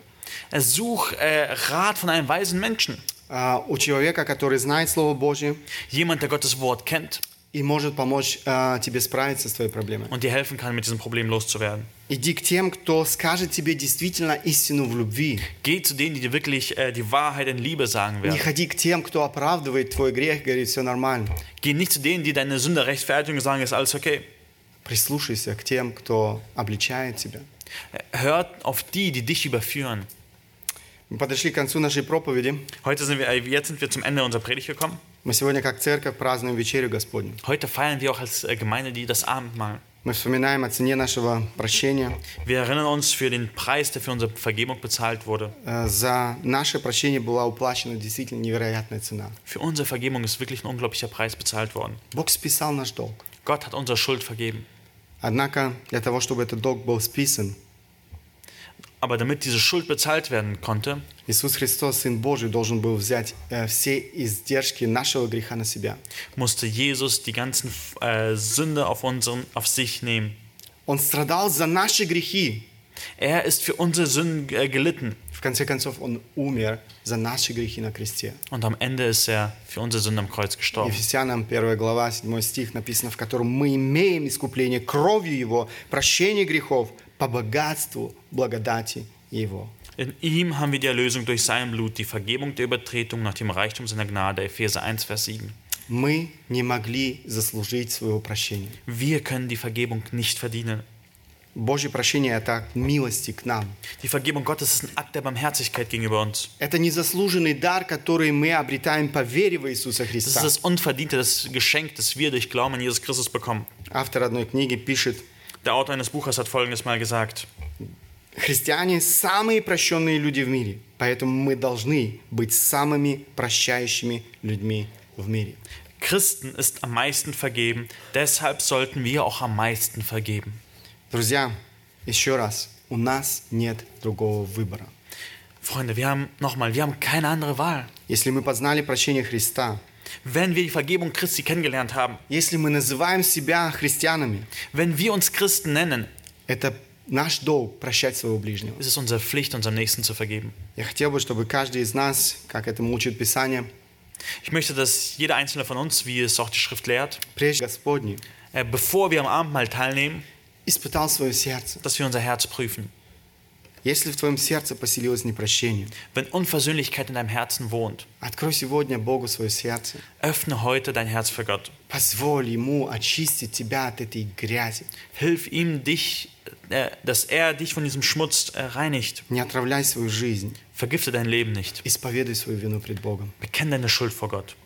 B: Äh, Such äh, Rat von einem weisen Menschen.
A: э, у человека, который знает Слово Божье
B: Jemand, der Gottes Wort kennt
A: и может помочь э, тебе справиться с твоей проблемой.
B: und dir helfen kann, mit diesem Problem loszuwerden.
A: Иди к тем, кто скажет тебе действительно истину в любви.
B: Geh zu denen, die dir wirklich äh, die Wahrheit in Liebe sagen
A: Не
B: werden.
A: ходи к тем, кто оправдывает твой грех, говорит, все нормально.
B: Geh nicht zu denen, die deine Sünde rechtfertigen und sagen, ist alles okay.
A: Прислушайся к тем, кто обличает тебя.
B: Äh, Hört auf die, die dich überführen.
A: Мы подошли к концу нашей проповеди.
B: Heute sind wir, äh, jetzt sind wir zum Ende unserer Predigt gekommen.
A: Мы сегодня, как церковь, празднуем вечерю Господню.
B: Heute feiern wir auch als äh, Gemeinde die das Abendmahl.
A: Мы вспоминаем о цене нашего прощения.
B: Wir erinnern uns für den Preis, der für unsere Vergebung bezahlt wurde.
A: Э, За наше прощение была уплачена действительно невероятная цена.
B: Für unsere Vergebung ist wirklich ein unglaublicher Preis bezahlt worden.
A: Бог списал наш долг.
B: Gott hat unsere Schuld vergeben.
A: Однако для того, чтобы этот долг был списан,
B: Aber damit diese Schuld bezahlt werden konnte,
A: Иисус Христос, Сын Божий, должен был взять э, все издержки нашего греха на себя.
B: musste Jesus die ganzen äh, Sünde auf, unseren, auf sich nehmen.
A: Он страдал за наши грехи.
B: Er ist für unsere Sünden äh, gelitten.
A: Конце концов, Он умер за наши грехи на кресте.
B: Und am Ende ist er für unsere Sünde am Kreuz gestorben.
A: Ефесянам 1 глава, 7 стих написано, в котором мы имеем искупление кровью Его, прощение грехов по богатству благодати Его.
B: In ihm haben wir die Erlösung durch sein Blut, die Vergebung der Übertretung nach dem Reichtum seiner Gnade. Epheser 1, Vers 7.
A: Мы не могли заслужить своего прощения.
B: Wir können die Vergebung nicht verdienen.
A: Божье прощение – это акт милости к нам.
B: Die Vergebung Gottes ist ein Akt der Barmherzigkeit gegenüber uns.
A: Это незаслуженный дар, который мы обретаем по вере в Иисуса
B: Das ist
A: Христа.
B: das unverdiente, das Geschenk, das wir durch Glauben an Jesus Christus bekommen.
A: Автор одной книги пишет,
B: Der Autor eines Buches hat folgendes mal gesagt:
A: христиане – самые прощенные люди в мире, поэтому мы должны быть самыми прощающими людьми в мире.
B: Christen ist am meisten vergeben, deshalb sollten wir auch am meisten vergeben.
A: Друзья, еще раз, у нас нет другого выбора.
B: Freunde, wir haben nochmal, wir haben keine andere Wahl.
A: Если мы познали прощение Христа,
B: Wenn wir die Vergebung Christi kennengelernt haben,
A: если мы называем себя христианами,
B: wenn wir uns Christen nennen,
A: это наш долг прощать своего ближнего.
B: ist es unsere Pflicht, unserem Nächsten zu vergeben.
A: Я хотел бы, чтобы каждый из нас, как этому учит Писание,
B: Ich möchte, dass jeder einzelne von uns, wie es auch die Schrift lehrt,
A: прежде Господни,
B: äh, bevor wir am Abendmahl teilnehmen,
A: испытал свое сердце.
B: dass wir unser Herz prüfen.
A: Если в твоем сердце поселилось непрощение,
B: Wenn Unversöhnlichkeit in deinem Herzen wohnt,
A: открой сегодня Богу свое сердце.
B: öffne heute dein Herz für Gott.
A: Позволь Ему очистить тебя от этой грязи.
B: Hilf ihm, dich, äh, dass er dich von diesem Schmutz äh, reinigt.
A: Не отравляй свою жизнь.
B: Vergifte dein Leben nicht.
A: Исповедуй свою вину пред Богом.
B: Bekenne deine Schuld vor Gott.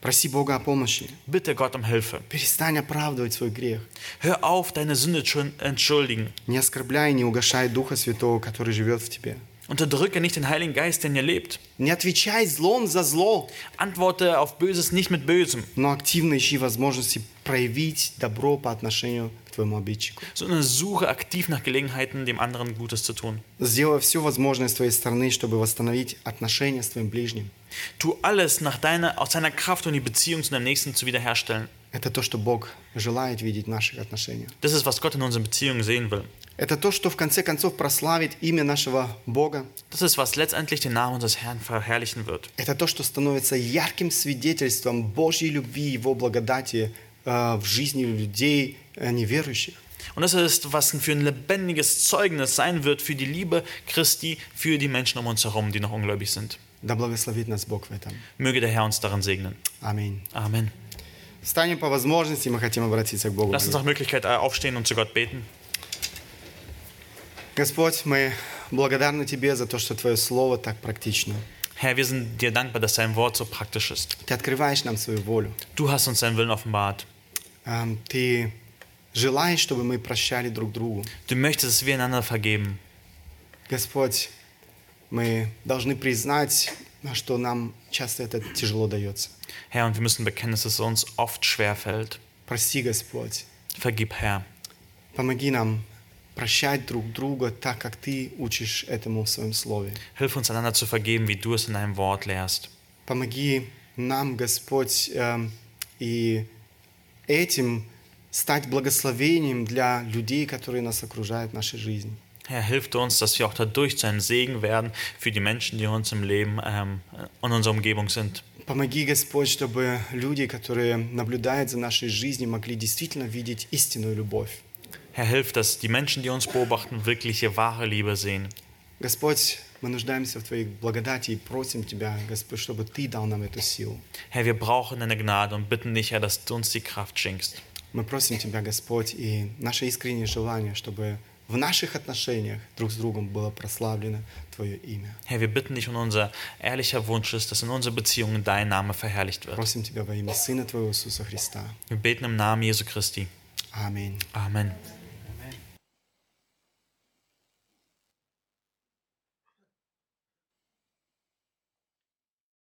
A: Проси Бога о помощи.
B: Bitte Gott um Hilfe.
A: Перестань оправдывать свой грех.
B: Hör auf, deine Sünde zu entschuldigen.
A: Не оскорбляй и не угошай Духа Святого, который живет в тебе.
B: Unterdrücke nicht den Heiligen Geist, der in dir lebt.
A: Не отвечай злом за зло,
B: Antworte auf Böses nicht mit Bösem,
A: но активно ищи возможности проявить добро по отношению к твоему обидчику.
B: sondern suche aktiv nach Gelegenheiten, dem anderen Gutes zu tun.
A: Сделай все возможное с твоей стороны, чтобы восстановить отношения с твоим ближним.
B: Tu alles nach deiner, aus deiner Kraft, um die Beziehung zu deinem Nächsten zu wiederherstellen.
A: Это то, что Бог желает видеть в наших отношениях.
B: Das ist, was Gott in unseren Beziehungen sehen will.
A: Это то, что в конце концов прославит имя нашего Бога.
B: Das ist, was letztendlich den Namen unseres Herrn verherrlichen wird.
A: Это то, что становится ярким свидетельством Божьей любви, Его благодати э, в жизни людей э, неверующих.
B: Und das ist, was für ein lebendiges Zeugnis sein wird für die Liebe Christi, für die Menschen um uns herum, die noch ungläubig sind.
A: Да благословит нас Бог в этом.
B: Möge der Herr uns darin segnen.
A: Аминь.
B: Amen.
A: Встанем по возможности, мы хотим обратиться к Богу.
B: Lass uns nach Möglichkeit äh, aufstehen und zu Gott beten.
A: Господь, мы благодарны Тебе за то, что Твое Слово так практично.
B: Herr, wir sind dir dankbar, dass dein Wort so praktisch ist.
A: Ты открываешь нам свою волю.
B: Du hast uns deinen Willen offenbart.
A: Эм, Ты желаешь, чтобы мы прощали друг другу.
B: Du möchtest, dass wir einander vergeben.
A: Господь, мы должны признать, что нам часто это тяжело дается.
B: Herr, und wir müssen bekennen, dass es uns oft schwer fällt.
A: Прости, Господь.
B: Vergib, Herr.
A: Помоги нам прощать друг друга так, как Ты учишь этому в Своем Слове.
B: Hilf uns einander zu vergeben, wie du es in deinem Wort lehrst.
A: Помоги нам, Господь, эм, и этим стать благословением для людей, которые нас окружают в нашей жизни.
B: Herr, hilf uns, dass wir auch dadurch zu einem Segen werden für die Menschen, die uns im Leben ähm, in unserer Umgebung sind.
A: Помоги, Господь, чтобы люди, которые наблюдают за нашей жизнью, могли действительно видеть истинную любовь.
B: Herr, hilf, dass die Menschen, die uns beobachten, wirkliche wahre Liebe sehen.
A: Господь, мы нуждаемся в Твоей благодати и просим Тебя, Господь, чтобы Ты дал нам эту силу.
B: Herr, wir brauchen deine Gnade und bitten dich, Herr, dass du uns die Kraft schenkst.
A: Мы просим Тебя, Господь, и наше искреннее желание, чтобы в наших отношениях друг с другом было прославлено Твое имя.
B: Herr, wir bitten dich und unser ehrlicher Wunsch ist, dass in unseren Beziehungen dein Name verherrlicht wird.
A: Просим Тебя во имя Сына Твоего Иисуса Христа.
B: Wir beten im Namen Jesu Christi.
A: Amen.
B: Amen.